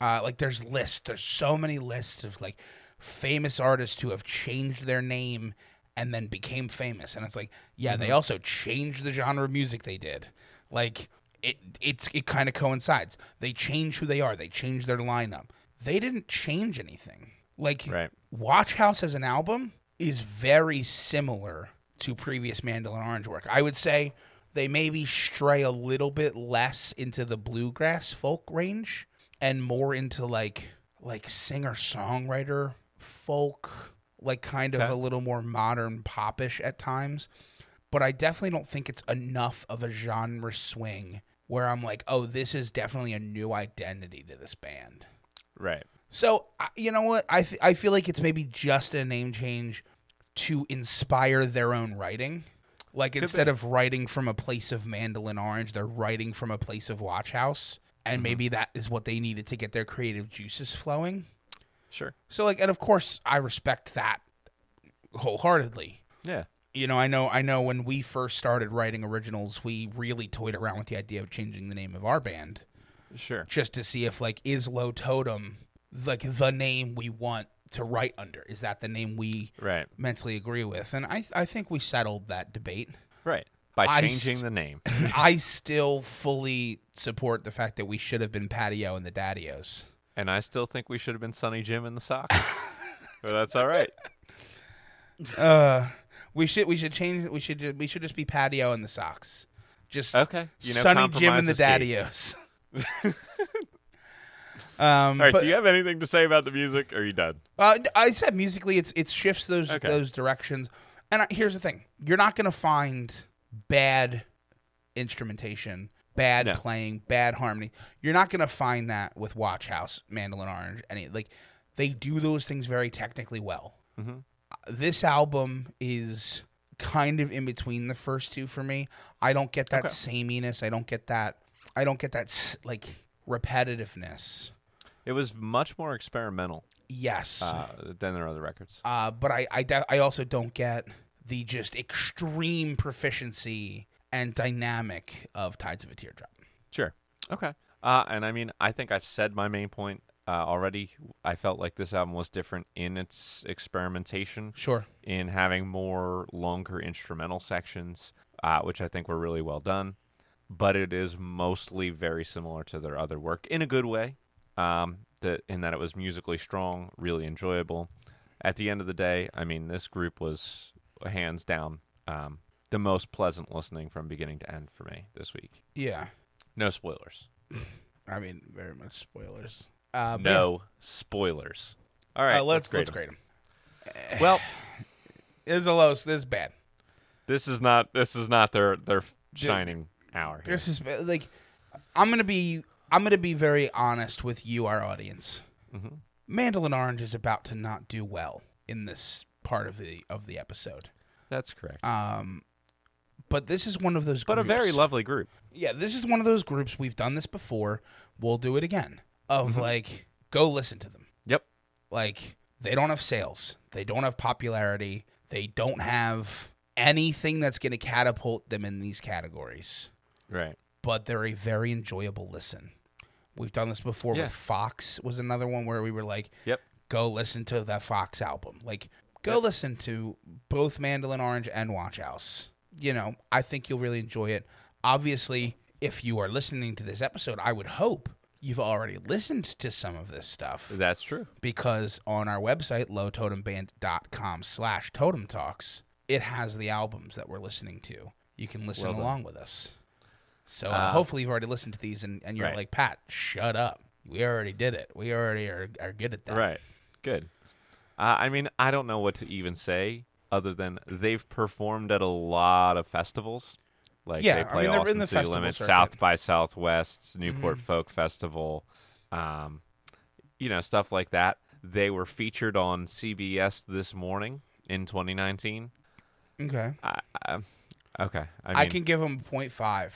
uh, like there's lists. There's so many lists of like famous artists who have changed their name and then became famous. And it's like, yeah, they mm-hmm. also changed the genre of music they did. Like it, it's it kind of coincides. They change who they are. They change their lineup. They didn't change anything. Like Right. Watch House as an album is very similar to previous Mandolin Orange work. I would say they maybe stray a little bit less into the bluegrass folk range and more into like like singer songwriter folk, like kind of Okay. a little more modern popish at times. But I definitely don't think it's enough of a genre swing where I'm like, oh, this is definitely a new identity to this band. Right. So you know what? I th- I feel like it's maybe just a name change to inspire their own writing. Like instead of writing from a place of Mandolin Orange, they're writing from a place of Watch House, and mm-hmm. maybe that is what they needed to get their creative juices flowing. Sure. So like, and of course, I respect that wholeheartedly. Yeah. You know, I know, I know. When we first started writing originals, we really toyed around with the idea of changing the name of our band Sure. just to see if like is low totem like the name we want to write under is that the name we Right. mentally agree with and i i think we settled that debate Right. By changing st- the name. (laughs) i still fully support the fact that we should have been patio and the daddios And I still think we should have been Sunny Jim in the socks. (laughs) but that's all right. uh we should we should change we should ju- we should just be patio in the socks just Okay. You know, sunny jim and the is key. daddios (laughs) um All right. but- do you have anything to say about the music? Or are you done? Uh, I said musically, it's it shifts those Okay. those directions. And I, here's the thing: you're not going to find bad instrumentation, bad No. playing, bad harmony. You're not going to find that with Watch House, Mandolin Orange, any like they do those things very technically well. Mm-hmm. Uh, This album is kind of in between the first two for me. I don't get that Okay. sameness. I don't get that. I don't get that like repetitiveness. It was much more experimental Yes. uh, than their other records. Uh, but I, I, I also don't get the just extreme proficiency and dynamic of Tides of a Teardrop. Sure. Okay. Uh, and I mean, I think I've said my main point uh, already. I felt like this album was different in its experimentation, Sure. in having more longer instrumental sections, uh, which I think were really well done. But it is mostly very similar to their other work in a good way. Um, that in that it was musically strong, really enjoyable. At the end of the day, I mean, this group was hands down um, the most pleasant listening from beginning to end for me this week. Yeah. No spoilers. (laughs) I mean, very much spoilers. Uh, no spoilers. All right, Uh, let's let's let's grade grade 'em. them. (sighs) Well, (sighs) This is a low. This is bad. this is not this is not their their shining hour. Here. This is like, I'm gonna be I'm gonna be very honest with you, our audience. Mhm. Mandolin Orange is about to not do well in this part of the of the episode. That's correct. Um, But this is one of those. but a very lovely group. Yeah, this is one of those groups. We've done this before. We'll do it again. Of Mm-hmm. like, go listen to them. Yep. Like, they don't have sales. They don't have popularity. They don't have anything that's going to catapult them in these categories. Right. But they're a very enjoyable listen. We've done this before Yeah. with Fox. Was another one where we were like, Yep. go listen to that Fox album. Like, go listen to both Mandolin Orange and Watch House. You know, I think you'll really enjoy it. Obviously, if you are listening to this episode, I would hope you've already listened to some of this stuff That's true. because on our website, lowtotemband.com slash totem talks, it has the albums that we're listening to. You can listen Well along with us. So uh, Uh, hopefully you've already listened to these and, and you're right. like, Pat, shut up. We already did it. We already are, are good at that. Right. Good. Uh, I mean, I don't know what to even say other than they've performed at a lot of festivals. Like Yeah, they I play mean, they're in the City Limits, circuit. Mm-hmm. South by Southwest, Newport Folk Festival, um, you know, stuff like that. They were featured on CBS this morning in 2019. Okay. I, I, okay, I, I, can give them 0.5.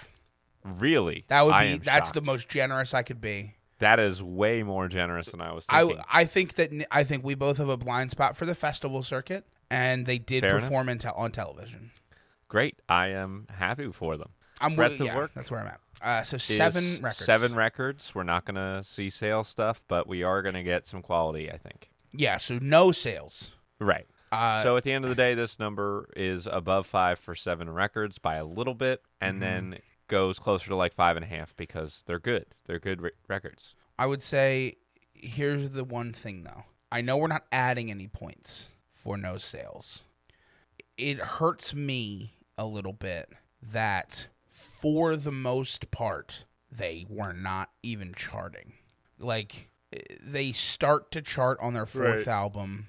really. That would be that's the most generous I could be. That is way more generous than I was I, thinking. I think that I think we both have a blind spot for the festival circuit, and they did Fair perform in te- on television. Great. I am happy for them. I'm Breadth yeah, work That's where I'm at. Uh, so seven records. Seven records. We're not going to see sales stuff, but we are going to get some quality, I think. Yeah. So no sales. Right. Uh, so at the end of the day, this number is above five for seven records by a little bit, and Mm-hmm. then goes closer to like five and a half because they're good. They're good re- records. I would say here's the one thing though. I know we're not adding any points for no sales. It hurts me a little bit that for the most part they were not even charting. Like eh, they start to chart on their fourth Right. album.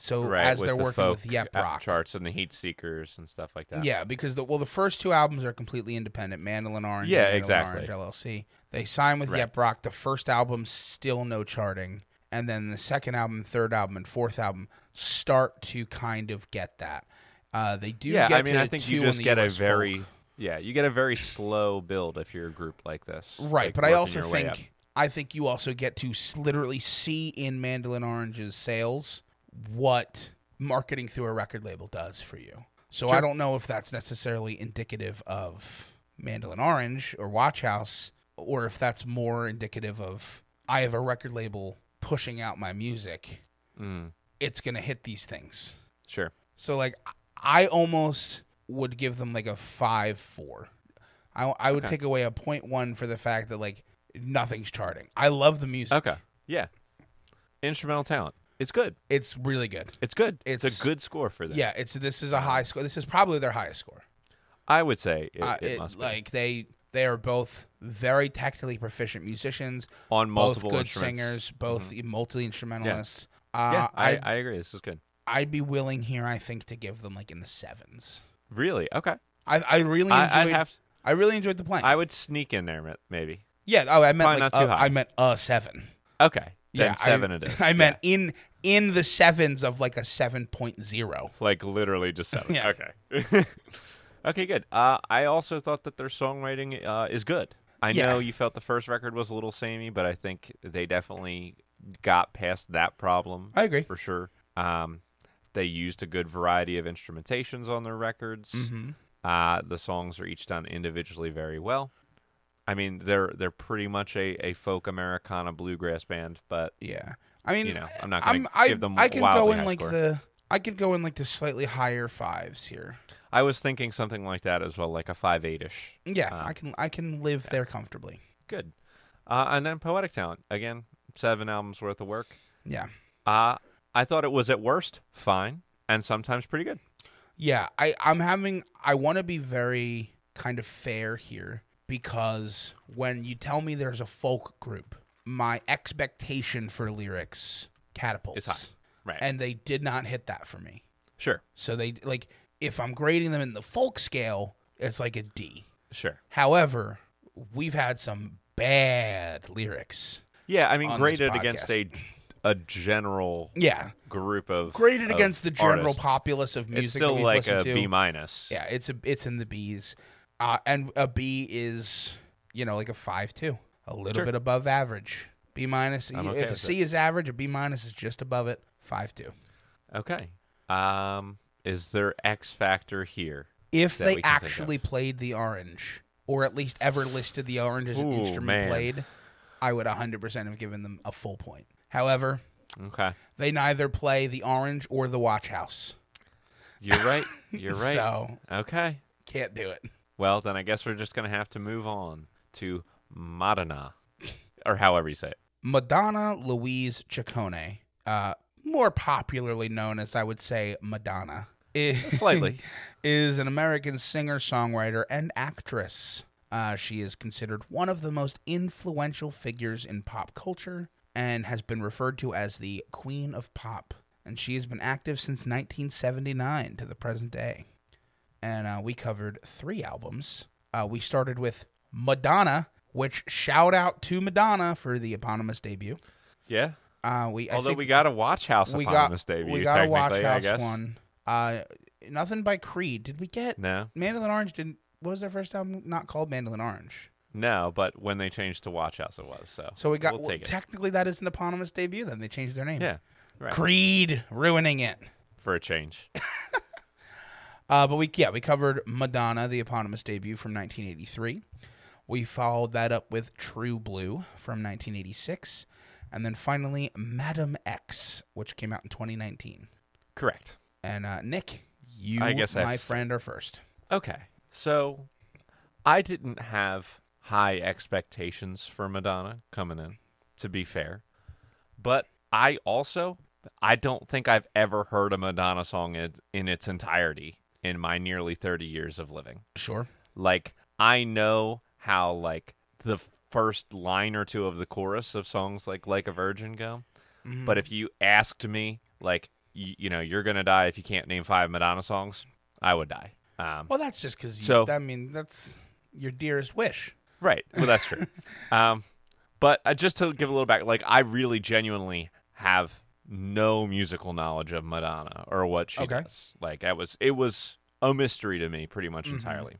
So right. as they're the working with Yep Roc. charts and the Heat Seekers and stuff like that. Yeah, because the well, the first two albums are completely independent. Mandolin Orange, Yeah, Mandolin exactly. Orange LLC. They signed with Right. Yep Roc. The first album still no charting, and then the second album, third album, and fourth album start to kind of get that. Uh, they do. Yeah, get I mean, I think you just get a very folk. yeah, you get a very slow build if you're a group like this. right. like but I also think I think you also get to literally see in Mandolin Orange's sales what marketing through a record label does for you. So I don't know if that's necessarily indicative of Mandolin Orange or Watch House, or if that's more indicative of I have a record label pushing out my music. Mm, It's gonna hit these things. sure. So like I almost would give them like a five four. I I would Okay. take away a point one for the fact that like nothing's charting. I love the music. Okay. Yeah. Instrumental talent. It's good. It's really good. It's good. It's, It's- a good score for them. Yeah, it's this is a high score. This is probably their highest score. I would say it, Uh, it it- must be like they they are both very technically proficient musicians, on multiple both good instruments. Mm-hmm. singers, both multi instrumentalists. Uh, Yeah, I, I'd, I agree. This is good. I'd be willing here, I think, to give them like in the sevens. Really? Okay. I I really enjoyed. I, I'd have. I really enjoyed the playing. I would sneak in there, ma- maybe. yeah. Oh, I meant Probably like not too high. I meant a seven. Okay. Yeah, seven I, it is. (laughs) I Yeah. meant in in the sevens of like a seven point zero. like literally just seven. (laughs) Yeah. Okay. (laughs) okay, good. Uh, I also thought that their songwriting uh, is good. I Yeah. know you felt the first record was a little samey, but I think they definitely got past that problem. I agree. for sure. Um, they used a good variety of instrumentations on their records. Mm-hmm. Uh, the songs are each done individually very well. I mean, they're they're pretty much a, a folk Americana bluegrass band, but Yeah, I mean, You know, I'm not gonna I'm- give them I can go in like score. the I could go in like the slightly higher fives here. I was thinking something like that as well, like a five eight ish. Yeah, Uh, I can I can live there comfortably. Good. Uh, and then poetic talent again, seven albums worth of work. Yeah, Uh, I thought it was at worst fine, and sometimes pretty good. yeah. I I'm having I want to be very kind of fair here because when you tell me there's a folk group, my expectation for lyrics catapults It's high. Right. and they did not hit that for me. sure. So they like if I'm grading them in the folk scale, it's like a D. Sure. However, we've had some bad lyrics. Yeah, I mean, graded against a a general Yeah, group of graded of against the general artists, populace of music. It's still like a to. B minus. Yeah, it's a it's in the B's, uh, and a B is you know like a five two, a little Sure. bit above average. B minus. Okay if a with C is average, a B minus is just above it. Five two. Okay. Um, is there X factor here? If they we can think actually played the orange, or at least ever listed the orange as an Ooh, instrument man. played, I would 100% have given them a full point. However, Okay. they neither play the orange or the watch house. You're right. You're (laughs) right. So Okay. can't do it. Well, then I guess we're just gonna have to move on to Madonna, or however you say it. Madonna Louise Ciccone, uh, more popularly known as I would say Madonna, is, (laughs) Slightly. (laughs) is an American singer, songwriter, and actress. Uh, she is considered one of the most influential figures in pop culture and has been referred to as the Queen of Pop. And she has been active since 1979 to the present day. And uh, we covered three albums. Uh, we started with Madonna, which shout out to Madonna for the eponymous debut. Yeah. Uh, we I Although we got a Watch House we upon got debut, we got a Watch House one. Uh, nothing by Creed. Did we get No, Mandolin Orange? Didn't what was their first album not called Mandolin Orange? no, but when they changed to Watch House, it was so. So we got We'll well, technically that is an eponymous debut. Then they changed their name. Yeah, right. Creed ruining it. For a change. (laughs) Uh, but we yeah we covered Madonna, the eponymous debut from 1983. We followed that up with True Blue from 1986, and then finally Madame X, which came out in 2019. Correct. And uh, Nick, you, I guess my friend, are first. Okay. So I didn't have high expectations for Madonna coming in, to be fair. But I also I don't think I've ever heard a Madonna song in, in its entirety in my nearly 30 years of living. Sure. Like I know how like the first line or two of the chorus of songs like Like a Virgin go. Mm-hmm. But if you asked me like you, you know, you're going to die if you can't name 5 Madonna songs, I would die. Um Well, that's just because. So- I mean, that's your dearest wish. Right. Well, that's true. (laughs) um, but uh, just to give a little back, like I really genuinely have no musical knowledge of Madonna or what she Okay. does. Like that was it was a mystery to me pretty Mm-hmm. much entirely.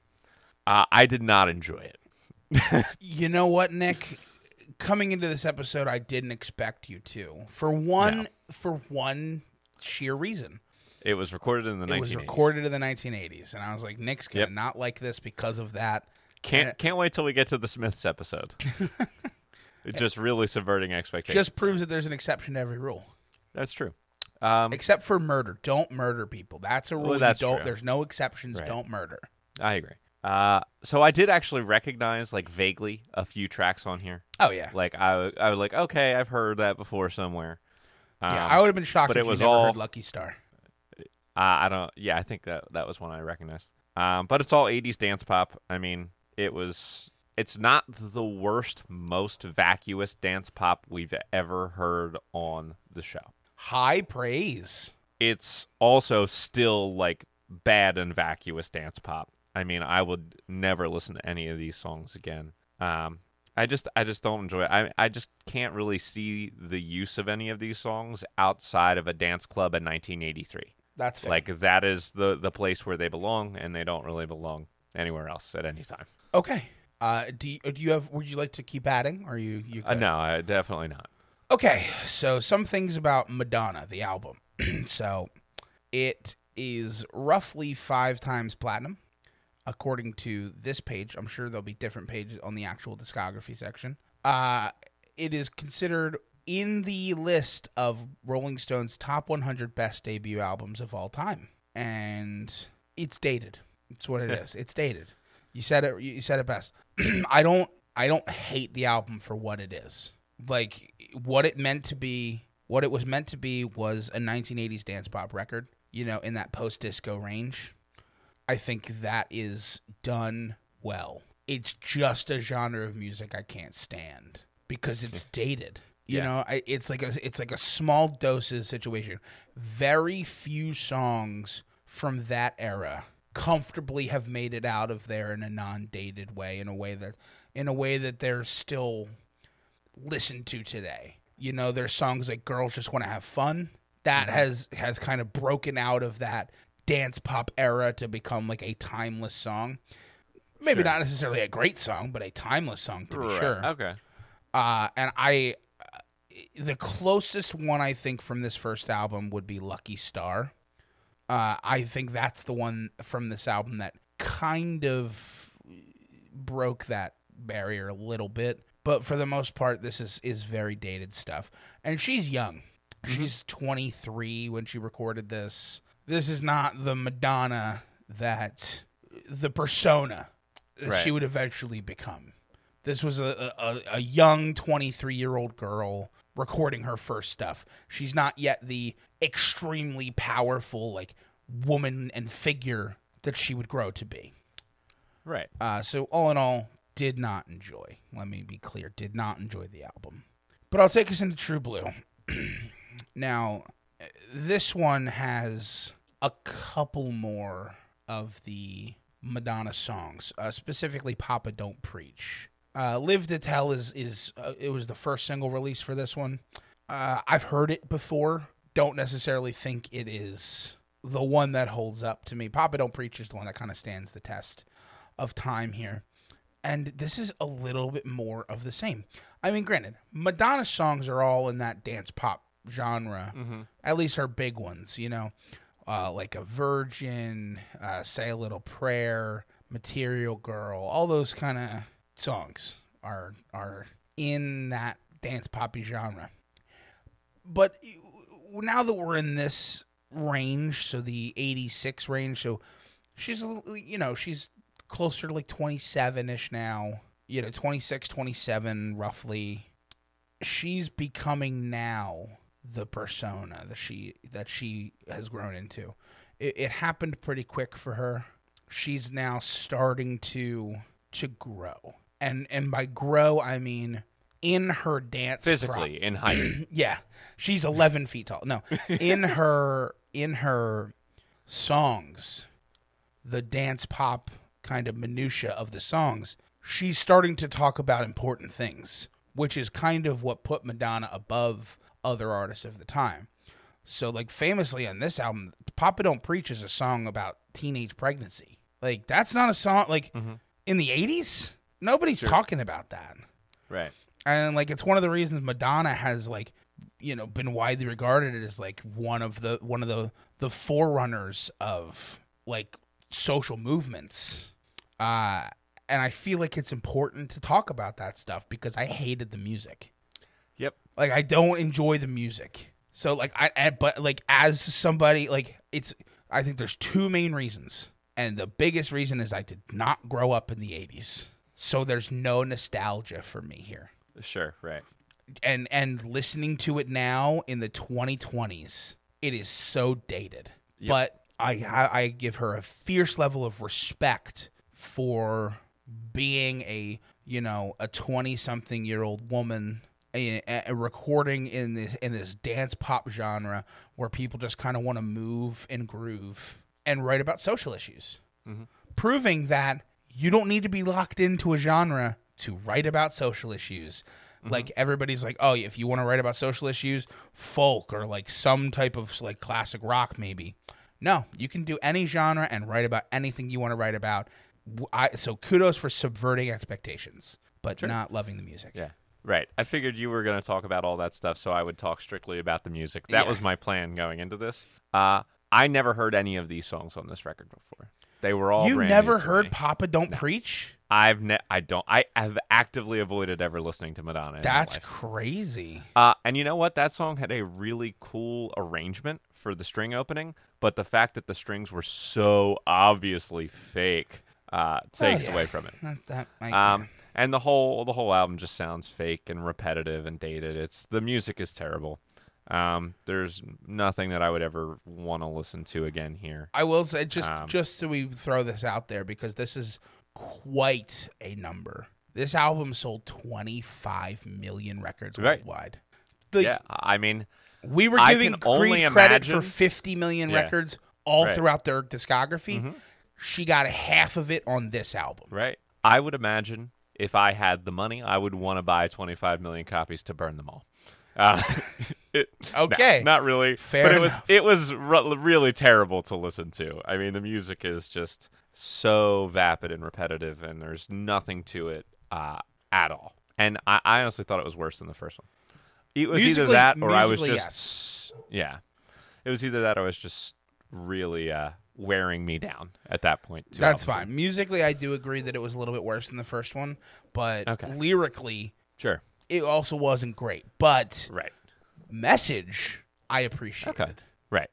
Uh, I did not enjoy it. (laughs) You know what, Nick? Coming into this episode, I didn't expect you to. For one, for one sheer reason, It was recorded in the it 1980s. was recorded in the 1980s, and I was like, Nick's gonna Yep. not like this because of that. Can't Uh, can't wait till we get to the Smiths episode. (laughs) it's just really subverting expectations. Just proves that there's an exception to every rule, that's true. Um, except for murder. Don't murder people. That's a rule. you that's don't. true. There's no exceptions. Right. Don't murder. I agree. Uh, so I did actually recognize like vaguely a few tracks on here. Oh yeah, Like I, I was like, okay, I've heard that before somewhere. Um, yeah. I would have been shocked but if it you was never all- heard Lucky Star. I, I don't. Yeah, I think that that was one I recognized. Um, but it's all '80s dance pop. I mean, it was. It's not the worst, most vacuous dance pop we've ever heard on the show. High praise. It's also still like bad and vacuous dance pop. I mean, I would never listen to any of these songs again. Um, I just, I just don't enjoy it. I, I just can't really see the use of any of these songs outside of a dance club in 1983. That's fair. Like that is the the place where they belong, and they don't really belong anywhere else at any time. okay. Uh, do you, do you have? Would you like to keep adding? Or are you you? Uh, no, I, definitely not. Okay, so some things about Madonna, the album. (clears throat) so it is roughly five times platinum, according to this page. I'm sure there'll be different pages on the actual discography section. Uh, it is considered in the list of Rolling Stone's top 100 best debut albums of all time, and it's dated. It's what it (laughs) is. It's dated. You said it. You said it best. (clears throat) I don't. I don't hate the album for what it is. Like what it meant to be. What it was meant to be was a 1980s dance pop record. You know, in that post disco range. I think that is done well. It's just a genre of music I can't stand because it's (laughs) dated. You Yeah. know, I, it's like a it's like a small doses situation. Very few songs from that era comfortably have made it out of there in a non-dated way, in a way that in a way that they're still listened to today. You know, there's songs like "Girls Just Want to Have Fun" that has has kind of broken out of that dance pop era to become like a timeless song. Maybe Sure. not necessarily a great song, but a timeless song to be Right. sure. Okay. Uh, and I, uh, the closest one I think from this first album would be Lucky Star. Uh, I think that's the one from this album that kind of broke that barrier a little bit. But for the most part, this is is very dated stuff. And she's young. She's 23 when she recorded this. This is not the Madonna that the persona that Right. she would eventually become. This was a, a, a young 23 year old girl recording her first stuff. She's not yet the extremely powerful, like, woman and figure that she would grow to be. Right. Uh, so, all in all, did not enjoy. Let me be clear, did not enjoy the album. But I'll take us into True Blue. (clears throat) now, this one has a couple more of the Madonna songs, uh, specifically "Papa Don't Preach." Uh, "Live to Tell" is is uh, it was the first single release for this one. Uh, I've heard it before. Don't necessarily think it is the one that holds up to me. "Papa Don't Preach" is the one that kind of stands the test of time here. And this is a little bit more of the same. I mean, granted, Madonna's songs are all in that dance pop genre, at least her big ones, you know, uh, like A Virgin, uh, Say a Little Prayer, Material Girl, all those kind of songs are are in that dance poppy genre. But now that we're in this range, so the 86 range, so she's a you know she's closer to like 27ish now. You know 26 27 roughly. She's becoming now the persona that she that she has grown into. It, it happened pretty quick for her. She's now starting to to grow. And and by grow i mean in her dance pro- Physically in height. (clears throat) yeah, she's 11 feet tall. No, (laughs) in her in her songs, the dance pop kind of minutia of the songs, she's starting to talk about important things, which is kind of what put Madonna above other artists of the time. So, like famously on this album, "Papa Don't Preach" is a song about teenage pregnancy. Like that's not a song like mm-hmm. in the 80s. Nobody's talking about that right. and like it's one of the reasons Madonna has like you know been widely regarded as like one of the one of the the forerunners of like social movements uh and I feel like it's important to talk about that stuff because I hated the music Yep. like I don't enjoy the music so like I, I but like as somebody like it's I think there's two main reasons and the biggest reason is I did not grow up in the 80s so there's no nostalgia for me here Sure. Right. and and listening to it now in the 2020s it is so dated Yep. but I, I i give her a fierce level of respect for being a you know a 20 something year old woman a, a recording in this in this dance pop genre where people just kind of want to move and groove and write about social issues mm-hmm. proving that you don't need to be locked into a genre to write about social issues. Mm-hmm. Like everybody's like, oh, if you want to write about social issues, folk or like some type of like classic rock, maybe. No, you can do any genre and write about anything you want to write about. I, so kudos for subverting expectations, but not loving the music. Yeah. Right. I figured you were going to talk about all that stuff, so I would talk strictly about the music. That Yeah. was my plan going into this. Uh, I never heard any of these songs on this record before. They were all you never heard me. Papa Don't Preach? I've ne- I don't I have actively avoided ever listening to Madonna. That's crazy. Uh, and you know what? That song had a really cool arrangement for the string opening, but the fact that the strings were so obviously fake uh, takes yeah. away from it. That, that I, Um, and the whole the whole album just sounds fake and repetitive and dated. It's the music is terrible. Um, there's nothing that I would ever want to listen to again here. I will say just Um, just so we throw this out there because this is quite a number. This album sold 25 million records Right. worldwide. Like, yeah, I mean, we were giving Creed credit imagine- for 50 million Yeah. records all Right. Mm-hmm. throughout their discography. She got half of it on this album. right? I would imagine if I had the money, I would want to buy 25 million copies to burn them all. Uh, (laughs) it, no, Okay. not really. Fair but it was it was re- really terrible to listen to. I mean, the music is just so vapid and repetitive, and there's nothing to it uh, at all. And I, I honestly thought it was worse than the first one. It was either that, or I was just yeah. It was either that, or I was just really uh, wearing me down at that point. two That's fine. Musically, I do agree that it was a little bit worse than the first one, but Okay. lyrically, Sure. it also wasn't great. But Right. message, I appreciated. Okay. Right.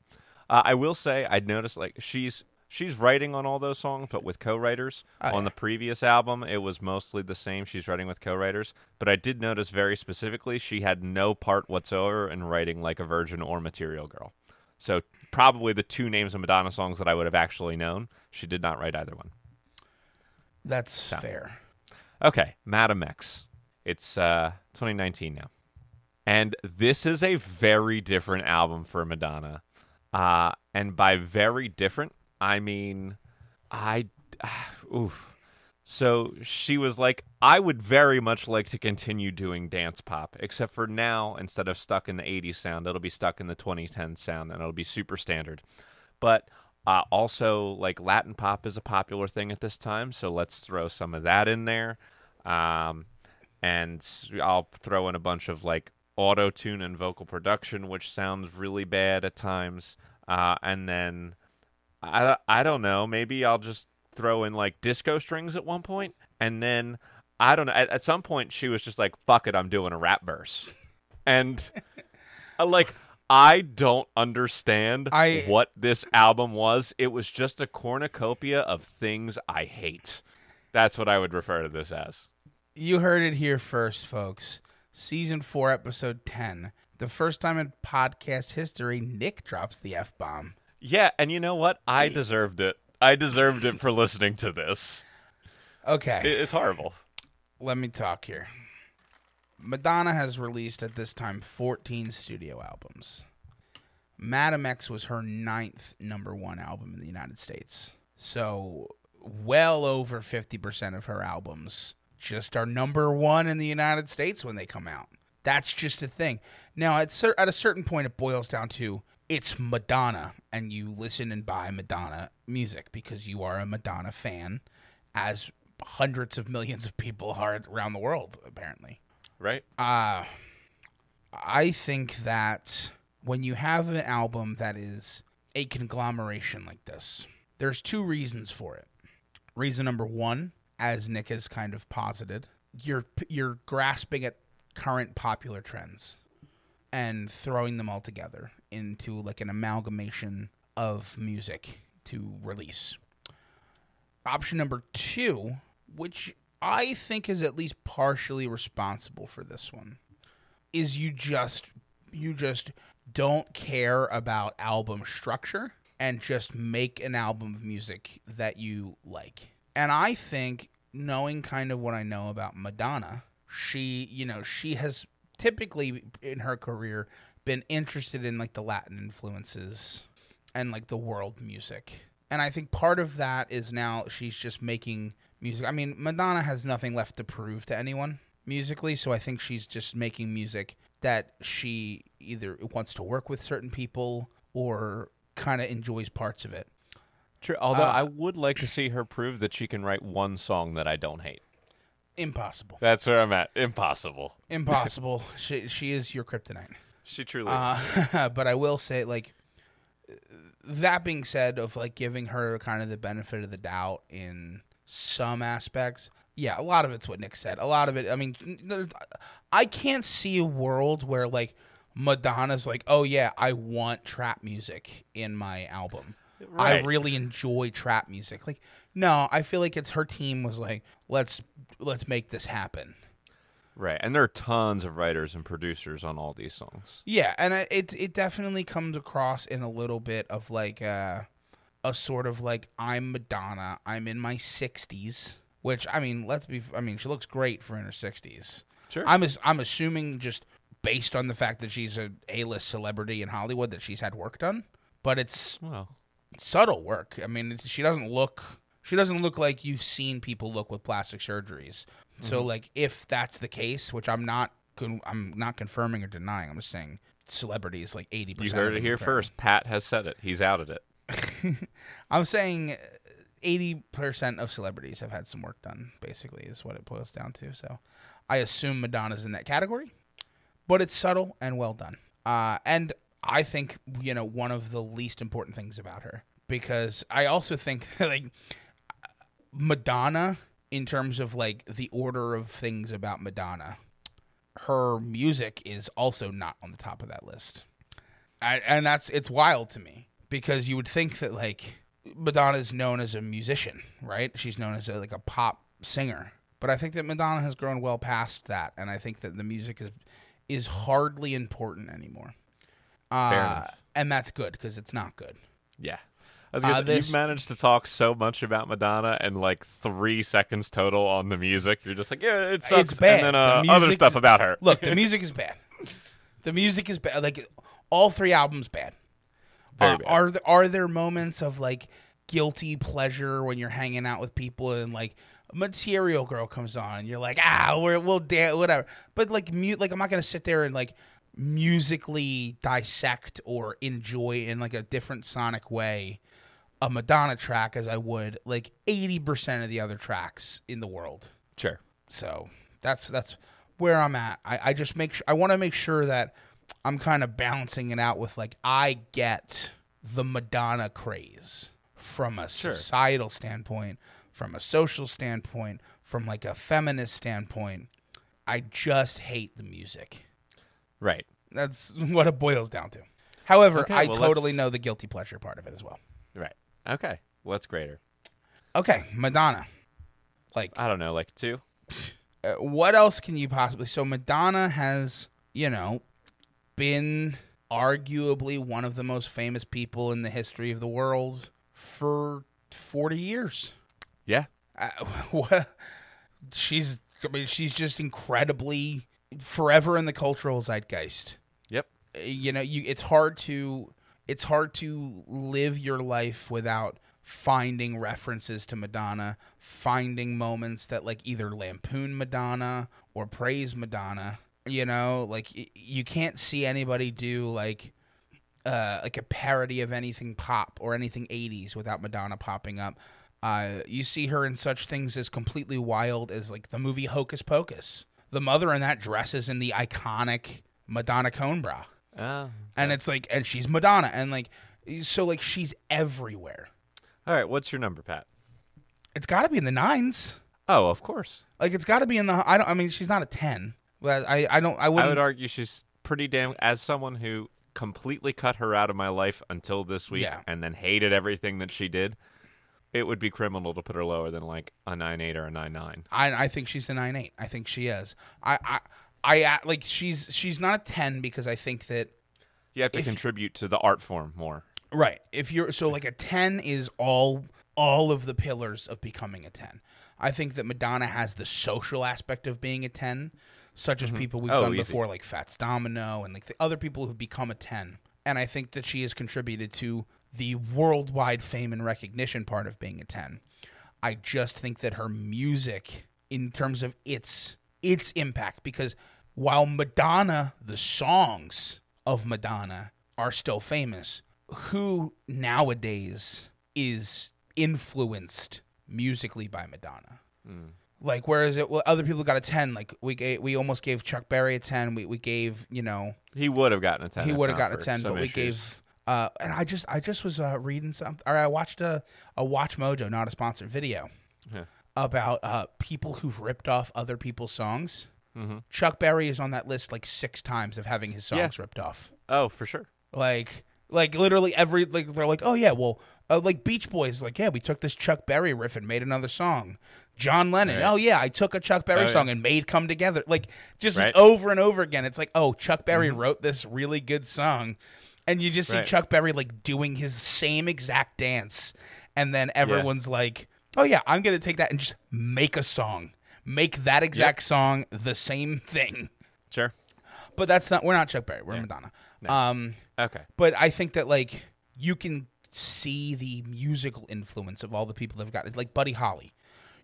Uh, I will say I noticed like she's she's writing on all those songs, but with co-writers. Oh, on the previous album, it was mostly the same. She's writing with co-writers, but I did notice very specifically she had no part whatsoever in writing like a Virgin or Material Girl. So probably the two names of Madonna songs that I would have actually known, she did not write either one. That's fair. Okay, Madame X. It's uh 2019 now. And this is a very different album for Madonna. Uh and by very different, I mean I (sighs) oof. So she was like, I would very much like to continue doing dance pop, except for now, instead of stuck in the 80s sound, it'll be stuck in the 2010 sound and it'll be super standard. But uh, also, like Latin pop is a popular thing at this time, so let's throw some of that in there. Um, and I'll throw in a bunch of like auto tune and vocal production, which sounds really bad at times. Uh, and then I, I don't know, maybe I'll just throw in like disco strings at one point, and then I don't know. At, at some point, she was just like, "Fuck it, I'm doing a rap verse," and (laughs) uh, like I don't understand I- what this album was. It was just a cornucopia of things I hate. That's what I would refer to this as. You heard it here first, folks. Season 4, episode 10. The first time in podcast history, Nick drops the F bomb. Yeah, and you know what? I deserved it. I deserved it for listening to this. Okay. It- It's horrible. let me talk here. Madonna has released at this time 14 studio albums. Madame X was her ninth number one album in the United States. So, well over 50% of her albums just are number one in the United States when they come out. That's just a thing. Now, at, cer- at a certain point, it boils down to it's Madonna, and you listen and buy Madonna music because you are a Madonna fan, as hundreds of millions of people are around the world, apparently. Right? Uh, I think that when you have an album that is a conglomeration like this, there's two reasons for it. Reason number one, as Nick has kind of posited, you're you're grasping at current popular trends and throwing them all together into like an amalgamation of music to release. Option number two, which I think is at least partially responsible for this one, is you just you just don't care about album structure and just make an album of music that you like. And I think knowing kind of what I know about Madonna, she, you know, she has typically in her career been interested in like the Latin influences and like the world music. And I think part of that is now she's just making music. I mean, Madonna has nothing left to prove to anyone musically, so I think she's just making music that she either wants to work with certain people or kind of enjoys parts of it. True. Although Uh, I would like to see her prove that she can write one song that I don't hate. Impossible. That's where I'm at. Impossible. Impossible. (laughs) she she is your kryptonite. She truly is. Uh, (laughs) but I will say, like, that being said, of like giving her kind of the benefit of the doubt in some aspects, yeah, a lot of it's what Nick said. A lot of it, I mean, I can't see a world where like Madonna's like, oh yeah, I want trap music in my album. I really enjoy trap music. Like, no, I feel like it's her team was like, let's let's make this happen. Right. And there are tons of writers and producers on all these songs. Yeah, and I- it it definitely comes across in a little bit of like a, a sort of like I'm Madonna, I'm in my 60s, which I mean, let's be I mean, she looks great for in her 60s. Sure. I'm I'm assuming just based on the fact that she's a A-list celebrity in Hollywood that she's had work done, but it's Well, subtle work. I mean, she doesn't look she doesn't look like you've seen people look with plastic surgeries. So Mm-hmm. like if that's the case, which I'm not con- I'm not confirming or denying. I'm just saying celebrities like 80%. You heard it here first. Pat has said it. He's outed it. (laughs) I'm saying 80% of celebrities have had some work done, basically, is what it boils down to. So I assume Madonna's in that category, but it's subtle and well done. Uh, and I think, you know, one of the least important things about her, because I also think, (laughs) like, Madonna, in terms of like the order of things about Madonna, her music is also not on the top of that list. I, and that's it's wild to me because you would think that like Madonna is known as a musician, right? She's known as a, like a pop singer, but I think that Madonna has grown well past that, and I think that the music is is hardly important anymore. Uh, and that's good because it's not good. Yeah. I was gonna Uh, say, this- you've managed to talk so much about Madonna and like three seconds total on the music. You're just like, yeah, it sucks. It's bad. And then The uh, other stuff about her. Look, the (laughs) music is bad. The music is bad. Like all three albums bad. Uh, bad. Are there, are there moments of like guilty pleasure when you're hanging out with people and like Material Girl comes on and you're like ah we're, we'll dance whatever. But like mute like I'm not gonna sit there and like musically dissect or enjoy in like a different sonic way a Madonna track as I would like 80% of the other tracks in the world. Sure. So that's that's where I'm at. I, I just make sure I want to make sure that I'm kind of balancing it out with like I get the Madonna craze from a Sure. societal standpoint, from a social standpoint, from like a feminist standpoint. I just hate the music. Right. That's (laughs) what it boils down to. However, Okay, I well, totally let's- know the guilty pleasure part of it as well. Right. Okay. What's greater? Okay, Madonna. Like I don't know, like two? uh, what else can you possibly so madonna has you know been arguably one of the most famous people in the history of the world for 40 years Yeah. uh, (laughs) what she's i mean she's just incredibly forever in the cultural zeitgeist Yep. Uh, you know you it's hard to it's hard to live your life without finding references to Madonna, finding moments that like either lampoon Madonna or praise Madonna. You know, like you can't see anybody do like uh, like a parody of anything pop or anything 80s without Madonna popping up. Uh, you see her in such things as completely wild as like the movie Hocus Pocus. The mother in that dresses in the iconic Madonna cone bra Oh. and it's like and she's madonna and like so like she's everywhere All right. What's your number, Pat? it's got to be in the nines Oh, of course. like it's got to be in the i don't i mean she's not a 10 but i i don't i I wouldn't would argue she's pretty damn. As someone who completely cut her out of my life until this week, Yeah. and then hated everything that she did, it would be criminal to put her lower than like a nine eight or a nine nine. I, I think she's a nine eight. I think she is. I, I, I uh, like she's she's not a ten because I think that You have to If- contribute to the art form more. right. If you're so like a ten is all all of the pillars of becoming a ten. I think that Madonna has the social aspect of being a ten, such as mm-hmm. people we've Oh, done easy. before, like Fats Domino and like the other people who've become a ten. And I think that she has contributed to the worldwide fame and recognition part of being a ten. I just think that her music, in terms of its its impact, because while Madonna, the songs of Madonna are still famous, who nowadays is influenced musically by Madonna? Like, whereas it, well, other people got a ten. Like we gave, we almost gave Chuck Berry a ten. We we gave you know He would have gotten a ten. he would have gotten a ten, but we gave. Uh, and I just I just was uh, reading something, or I watched a a WatchMojo, not a sponsored video, Yeah. about uh, people who've ripped off other people's songs. Mhm. Chuck Berry is on that list like six times of having his songs Yeah. ripped off. Oh, for sure. Like like literally every like they're like oh yeah well uh, like Beach Boys like yeah we took this Chuck Berry riff and made another song. John Lennon Right. oh yeah I took a Chuck Berry Oh, yeah. song and made come together like just Right. Mm-hmm. over and over again. It's like oh Chuck Berry wrote this really good song, and you just see Right. Chuck Berry like doing his same exact dance, and then everyone's like oh yeah I'm gonna take that and just make a song, make that exact song the same thing. Sure. But that's not we're not Chuck Berry we're Madonna. Um Okay. but I think that like you can see the musical influence of all the people that have got it. Like Buddy Holly,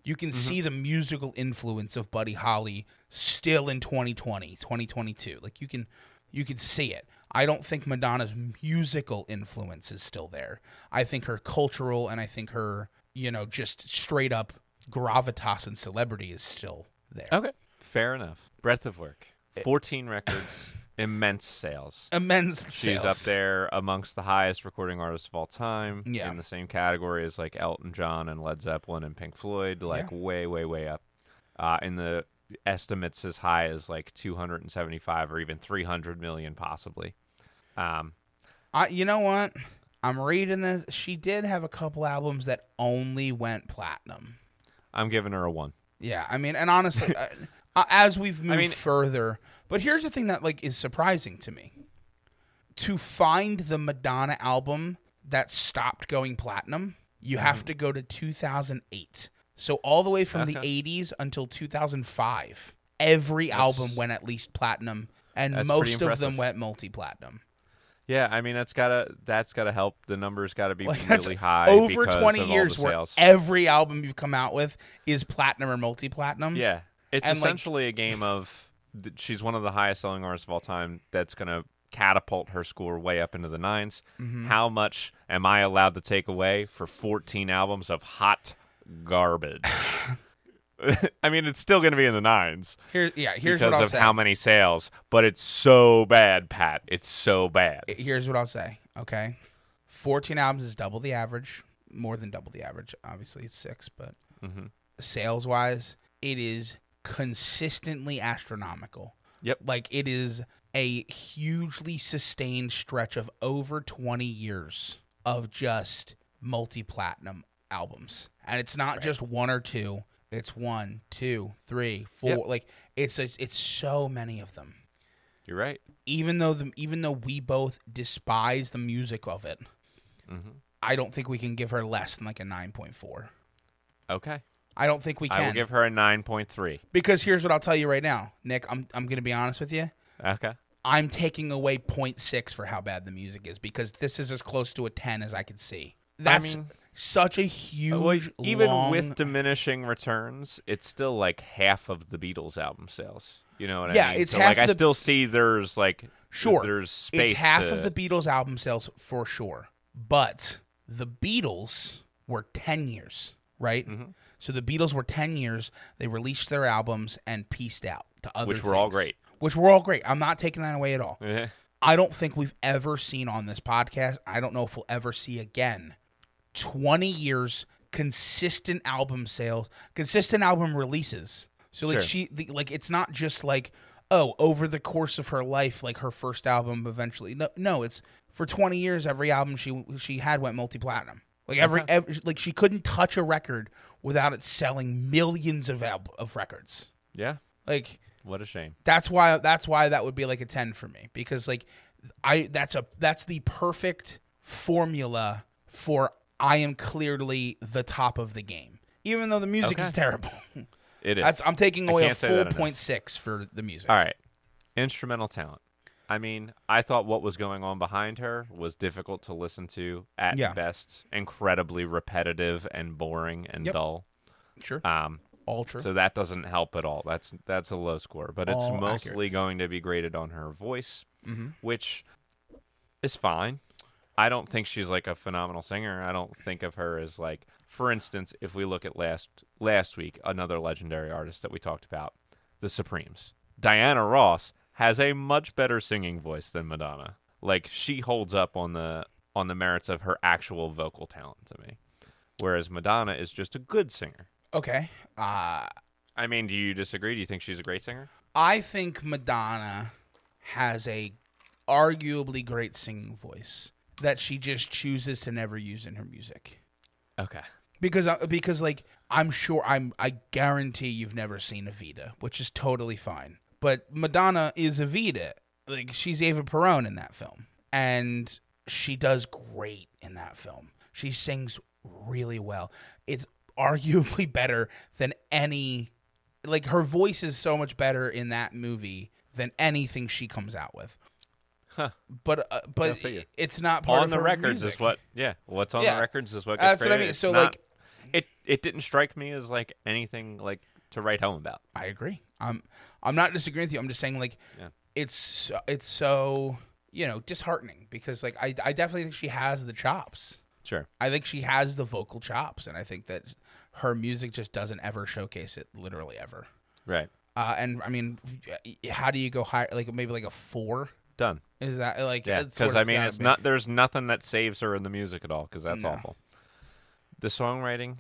You can see the musical influence of Buddy Holly still in 2020, 2022. Like you can you can see it. I don't think Madonna's musical influence is still there. I think her cultural and I think her, you know, just straight up gravitas and celebrity is still there. Okay. Fair enough. Breadth of work. 14 records, (laughs) immense sales. Immense She's sales. up there amongst the highest recording artists of all time. Yeah. In the same category as like Elton John and Led Zeppelin and Pink Floyd, like Yeah. way, way, way up. Uh, in the estimates as high as like 275 or even 300 million, possibly. Um, I, you know what? I'm reading this. She did have a couple albums that only went platinum. I'm giving her a one. Yeah, I mean, and honestly, (laughs) uh, uh, as we've moved mean- further, but here's the thing that like is surprising to me: to find the Madonna album that stopped going platinum, you Mm-hmm. have to go to 2008. So all the way from the 80s until 2005, every album went at least platinum, and most of them went multi-platinum. Yeah, I mean that's gotta that's gotta help. The numbers gotta be Like, really high over 20 of all years where every album you've come out with is platinum or multi-platinum. Yeah, it's And, like- essentially a game of she's one of the highest selling artists of all time. That's gonna catapult her score way up into the 9s Mm-hmm. How much am I allowed to take away for 14 albums of hot garbage? (laughs) (laughs) I mean, it's still gonna be in the nines Here, yeah. Here's because what I'll of say. how many sales, but it's so bad, Pat. It's so bad. Here's what I'll say. Okay, 14 albums is double the average, more than double the average. Obviously, it's six, but hmm sales wise, it is consistently astronomical. Yep. Like it is a hugely sustained stretch of over 20 years of just multi platinum albums. And it's not just one or two, it's one, two, three, four. Yep. Like it's it's so many of them. You're right. Even though the even though we both despise the music of it, hmm I don't think we can give her less than like a 9.4. Okay. I don't think we can. I will give her a 9.3. because here's what I'll tell you right now, Nick, I'm I'm going to be honest with you. Okay. I'm taking away 0.6 for how bad the music is because this is as close to a 10 as I could see. That's mean- such a huge, Well, even long- with diminishing returns, it's still like half of the Beatles album sales. You know what Yeah, I mean? Yeah, it's so half like I still see there's like Sure, there's space. it's half to- of the Beatles album sales for sure, but the Beatles were 10 years, right? Mm-hmm. So the Beatles were 10 years. They released their albums and pieced out to other Which were all great. Which were all great. I'm not taking that away at all. I don't think we've ever seen on this podcast. I don't know if we'll ever see again. 20 years consistent album sales, consistent album releases. So like Sure. she the, like it's not just like oh, over the course of her life like her first album eventually. No, no, it's for 20 years every album she she had went multi-platinum. Like every, Okay. every like she couldn't touch a record without it selling millions of al- of records. yeah. Like What a shame. that's why that's why that would be like a 10 for me because like I that's a that's the perfect formula for I am clearly the top of the game. Even though the music is terrible. (laughs) It is. That's I'm taking away a full point six for the music. All right. Instrumental talent. I mean, I thought what was going on behind her was difficult to listen to at Yeah. best, incredibly repetitive and boring and Yep. dull. Sure. Um, All true. So that doesn't help at all. That's that's a low score, but it's All mostly going to be graded on her voice, Mhm. which is fine. I don't think she's like a phenomenal singer. I don't think of her as like, for instance, if we look at last last week, another legendary artist that we talked about, the Supremes. Diana Ross has a much better singing voice than Madonna. Like she holds up on the on the merits of her actual vocal talent to me, whereas Madonna is just a good singer. okay. Uh I mean, do you disagree? Do you think she's a great singer? I think Madonna has a arguably great singing voice that she just chooses to never use in her music. Okay. because uh, because like I'm sure I'm I guarantee you've never seen Evita, which is totally fine. But Madonna is Evita, like she's Eva Perón in that film, and she does great in that film. She sings really well. It's (laughs) arguably better than any like her voice is so much better in that movie than anything she comes out with. Huh. But uh, but figure. it's not part On of the records music. is what. Yeah. What's on Yeah. the records is what gets That's what I created. mean. It's So not- like it it didn't strike me as like anything like to write home about. I agree. I'm I'm not disagreeing with you. I'm just saying like Yeah. it's it's so you know disheartening because like I I definitely think she has the chops. Sure. I think she has the vocal chops, and I think that her music just doesn't ever showcase it, literally ever. Right. Uh, and I mean, how do you go higher? Like maybe like a four? Done. Is that like? Yeah. Because I mean, it's be. not. There's nothing that saves her in the music at all. Because that's No. awful. The songwriting.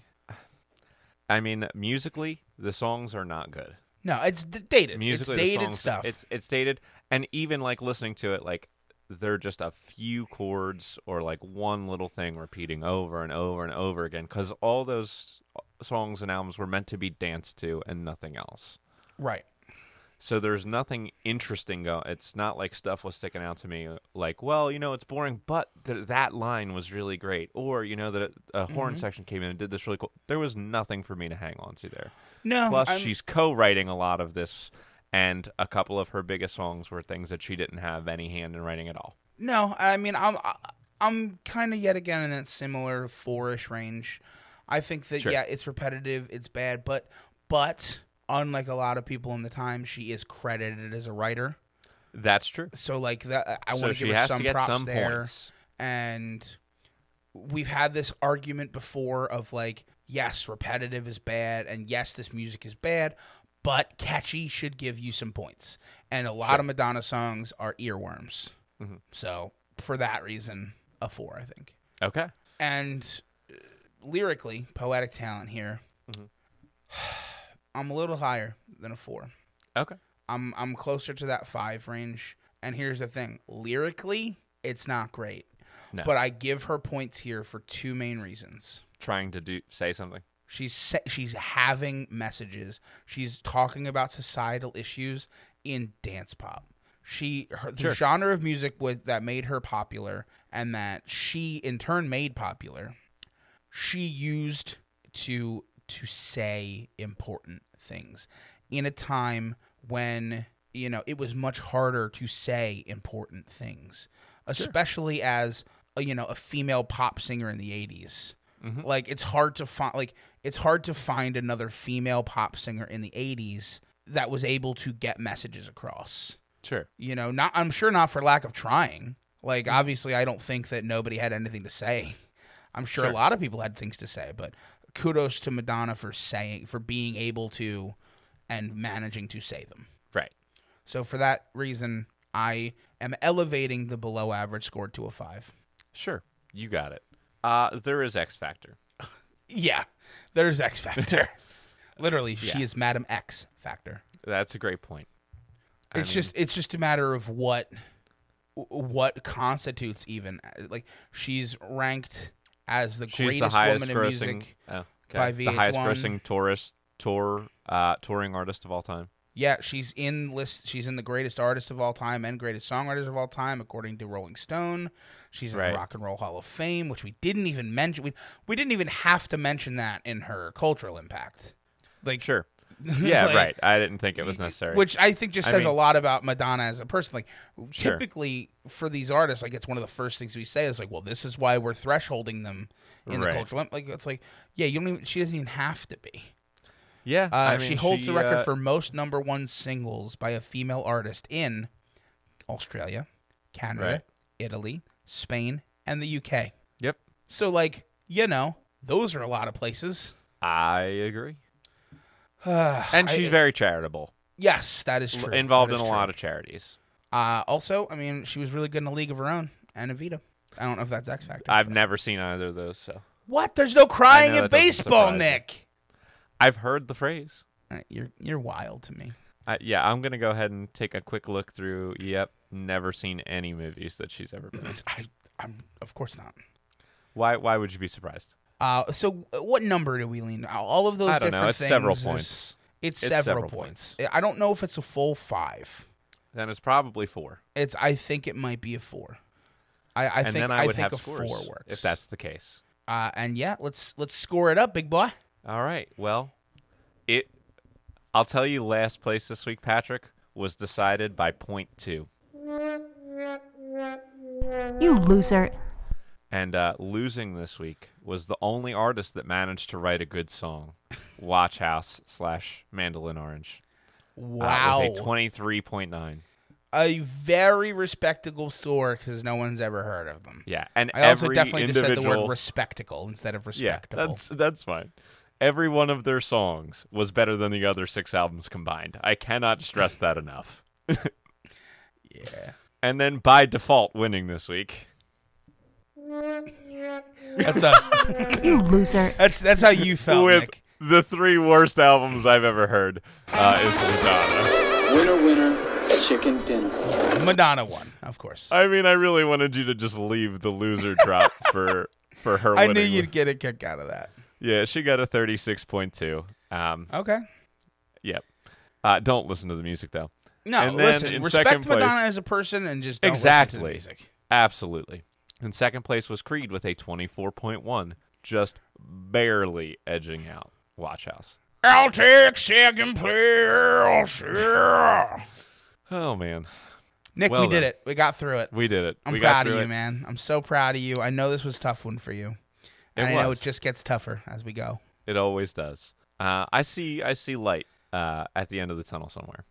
I mean, musically, the songs are not good. No, it's d- dated. musically it's dated songs, stuff. It's it's dated, and even like listening to it, like they're just a few chords or like one little thing repeating over and over and over again. Because all those songs and albums were meant to be danced to and nothing else. right. So there's nothing interesting go. It's not like stuff was sticking out to me like, well, you know, it's boring, but th- that line was really great, or you know that a horn mm-hmm. section came in and did this really cool. There was nothing for me to hang on to there. No, Plus, I'm- she's co-writing a lot of this, and a couple of her biggest songs were things that she didn't have any hand in writing at all. No, I mean I'm I'm kind of yet again in that similar four-ish range. I think that Sure. yeah, it's repetitive, it's bad, but but unlike a lot of people in the time, she is credited as a writer. That's true. So like that, I so want to give her some props some there. points. And we've had this argument before of like, yes, repetitive is bad, and yes, this music is bad, but catchy should give you some points. And a lot Sure. of Madonna songs are earworms. Mhm. So for that reason, a four, I think. Okay. And uh, lyrically, poetic talent here. (sighs) (sighs) (sighs) Mhm. I'm a little higher than a four. Okay. I'm I'm closer to that five range. And here's the thing: lyrically, it's not great, No. but I give her points here for two main reasons. Trying to do say something. She's sa- she's having messages. She's talking about societal issues in dance pop. She her, the Sure. genre of music with, that made her popular and that she in turn made popular. She used to to say important things in a time when you know it was much harder to say important things, especially as a, you know a female pop singer in the 80s. Like it's hard to find like it's hard to find another female pop singer in the 80s that was able to get messages across. Sure. You know, not I'm sure not for lack of trying. Like Mm. obviously I don't think that nobody had anything to say. (laughs) I'm sure, Sure. a lot of people had things to say, but kudos to Madonna for saying for being able to and managing to say them. Right. So for that reason, I am elevating the below average score to a 5. Sure. You got it. Uh, there is X Factor. (laughs) Yeah. There's X Factor. (laughs) Literally, Yeah. she is Madame X Factor. That's a great point. I It's mean, just it's just a matter of what what constitutes even like she's ranked as the she's greatest the woman in music. oh, okay. by The highest grossing tourist tour uh, touring artist of all time. Yeah, she's in list. She's in the greatest artist of all time and greatest songwriters of all time, according to Rolling Stone. She's in Right. the Rock and Roll Hall of Fame, which we didn't even mention. We we didn't even have to mention that in her cultural impact. Like Sure. (laughs) Yeah. Like- right. I didn't think it was necessary. Which I think just I says a lot about Madonna as a person. Like Sure. typically for these artists, like it's one of the first things we say is like, well, this is why we're thresholding them in Right. the cultural. Like it's like, yeah, you don't even. She doesn't even have to be. yeah. Uh, I mean, she holds the record uh, for most number one singles by a female artist in Australia, Canada, Right. Italy, Spain, and the UK. Yep. So, like, you know, those are a lot of places. I agree. (sighs) And she's very charitable. yes, that is true. Involved That in a true. lot of charities. Uh, also, I mean, she was really good in a league of her own and Evita. I don't know if that's X Factor. I've never seen either of those, so what? There's no crying I know at that doesn't baseball, surprise me. Nick. I've heard the phrase. Uh, You're you're wild to me. Uh, yeah, I'm gonna go ahead and take a quick look through. Yep, never seen any movies that she's ever been in. I I'm of course not. Why? Why would you be surprised? Uh, so uh, what number do we lean? All of those I don't different know. It's several is- points. It's, It's several, several points. I don't know if it's a full five. Then it's probably four. It's. I think it might be a four. I, I and think then I, would think have a scores four works. if that's the case. Uh, and yeah, let's let's score it up, big boy. All right. Well, it. I'll tell you. Last place this week, Patrick, was decided by point two. You loser. And uh, losing this week was the only artist that managed to write a good song. Watchhouse slash Mandolin Orange. uh, Wow. with a 23.9. a very respectable store because no one's ever heard of them. Yeah. And I also definitely just said the word respectable instead of respectable. yeah, that's, that's fine. Every one of their songs was better than the other six albums combined. I cannot stress that enough. (laughs) yeah. And then by default, winning this week. That's us. (laughs) You loser. That's that's how you felt, with Nick. the three worst albums I've ever heard uh, is Madonna. Winner, winner, chicken dinner. Madonna won, of course. I mean, I really wanted you to just leave the loser drop (laughs) for for her. I knew you'd get a kick out of that. Yeah, she got a thirty-six point two. Um, Okay. yep. Uh, don't listen to the music though. No, And listen. Respect second place- Madonna as a person, and just don't listen to the Exactly. music. Absolutely. In second place was Creed with a twenty-four point one, just barely edging out Watchhouse. I'll take second place. yeah. Oh man, Nick, Well we did done. it. We got through it. we did it. I'm we got proud of you, it. man. I'm so proud of you. I know this was a tough one for you. It and I know it just gets tougher as we go. It always does. Uh, I see. I see light uh, at the end of the tunnel somewhere.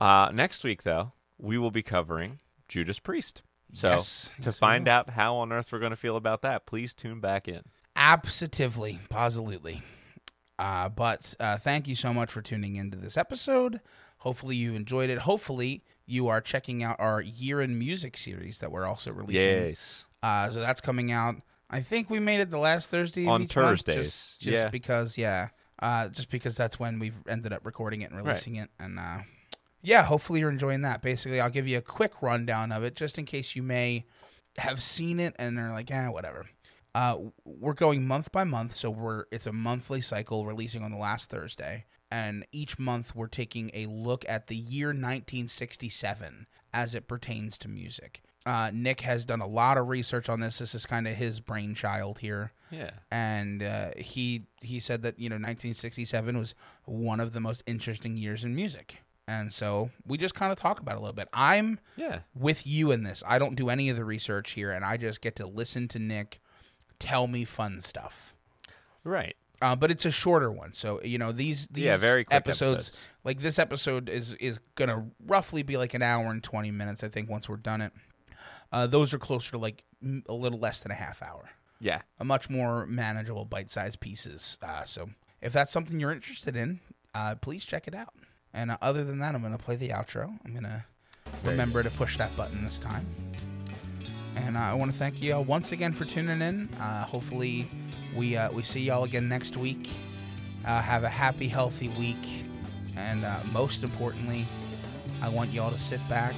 Uh, next week, though, we will be covering Judas Priest. So Yes, to find will. out how on earth we're going to feel about that, please tune back in. Absolutely, positively. Uh, but uh, thank you so much for tuning into this episode. Hopefully you enjoyed it. Hopefully you are checking out our year in music series that we're also releasing. Yes. Uh, so that's coming out. I think we made it the last Thursday On each month, Thursdays, just, just yeah. because, yeah, uh, just because that's when we've ended up recording it and releasing it, and uh, yeah, hopefully you're enjoying that. Basically, I'll give you a quick rundown of it, just in case you may have seen it and are like, eh, whatever. Uh, we're going month by month, so we're it's a monthly cycle, releasing on the last Thursday, and each month we're taking a look at the year 1967 as it pertains to music. Uh, Nick has done a lot of research on this. This is kind of his brainchild here Yeah. and uh, he he said that you know 1967 was one of the most interesting years in music and so we just kind of talk about it a little bit i'm Yeah. with you in this i don't do any of the research here and i just get to listen to nick tell me fun stuff Right. uh, but it's a shorter one so you know these these Yeah, very episodes, episodes. like this episode is is gonna roughly be like an hour and 20 minutes i think once we're done it uh, those are closer to like a little less than a half hour Yeah. a much more manageable bite-sized pieces. Uh, so if that's something you're interested in, uh, please check it out. And uh, other than that, I'm going to play the outro. I'm going to remember to push that button this time. And uh, I want to thank you all once again for tuning in. Uh, hopefully, we uh, we see y'all again next week. Uh, have a happy, healthy week, and uh, most importantly, I want y'all to sit back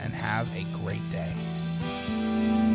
and have a great day.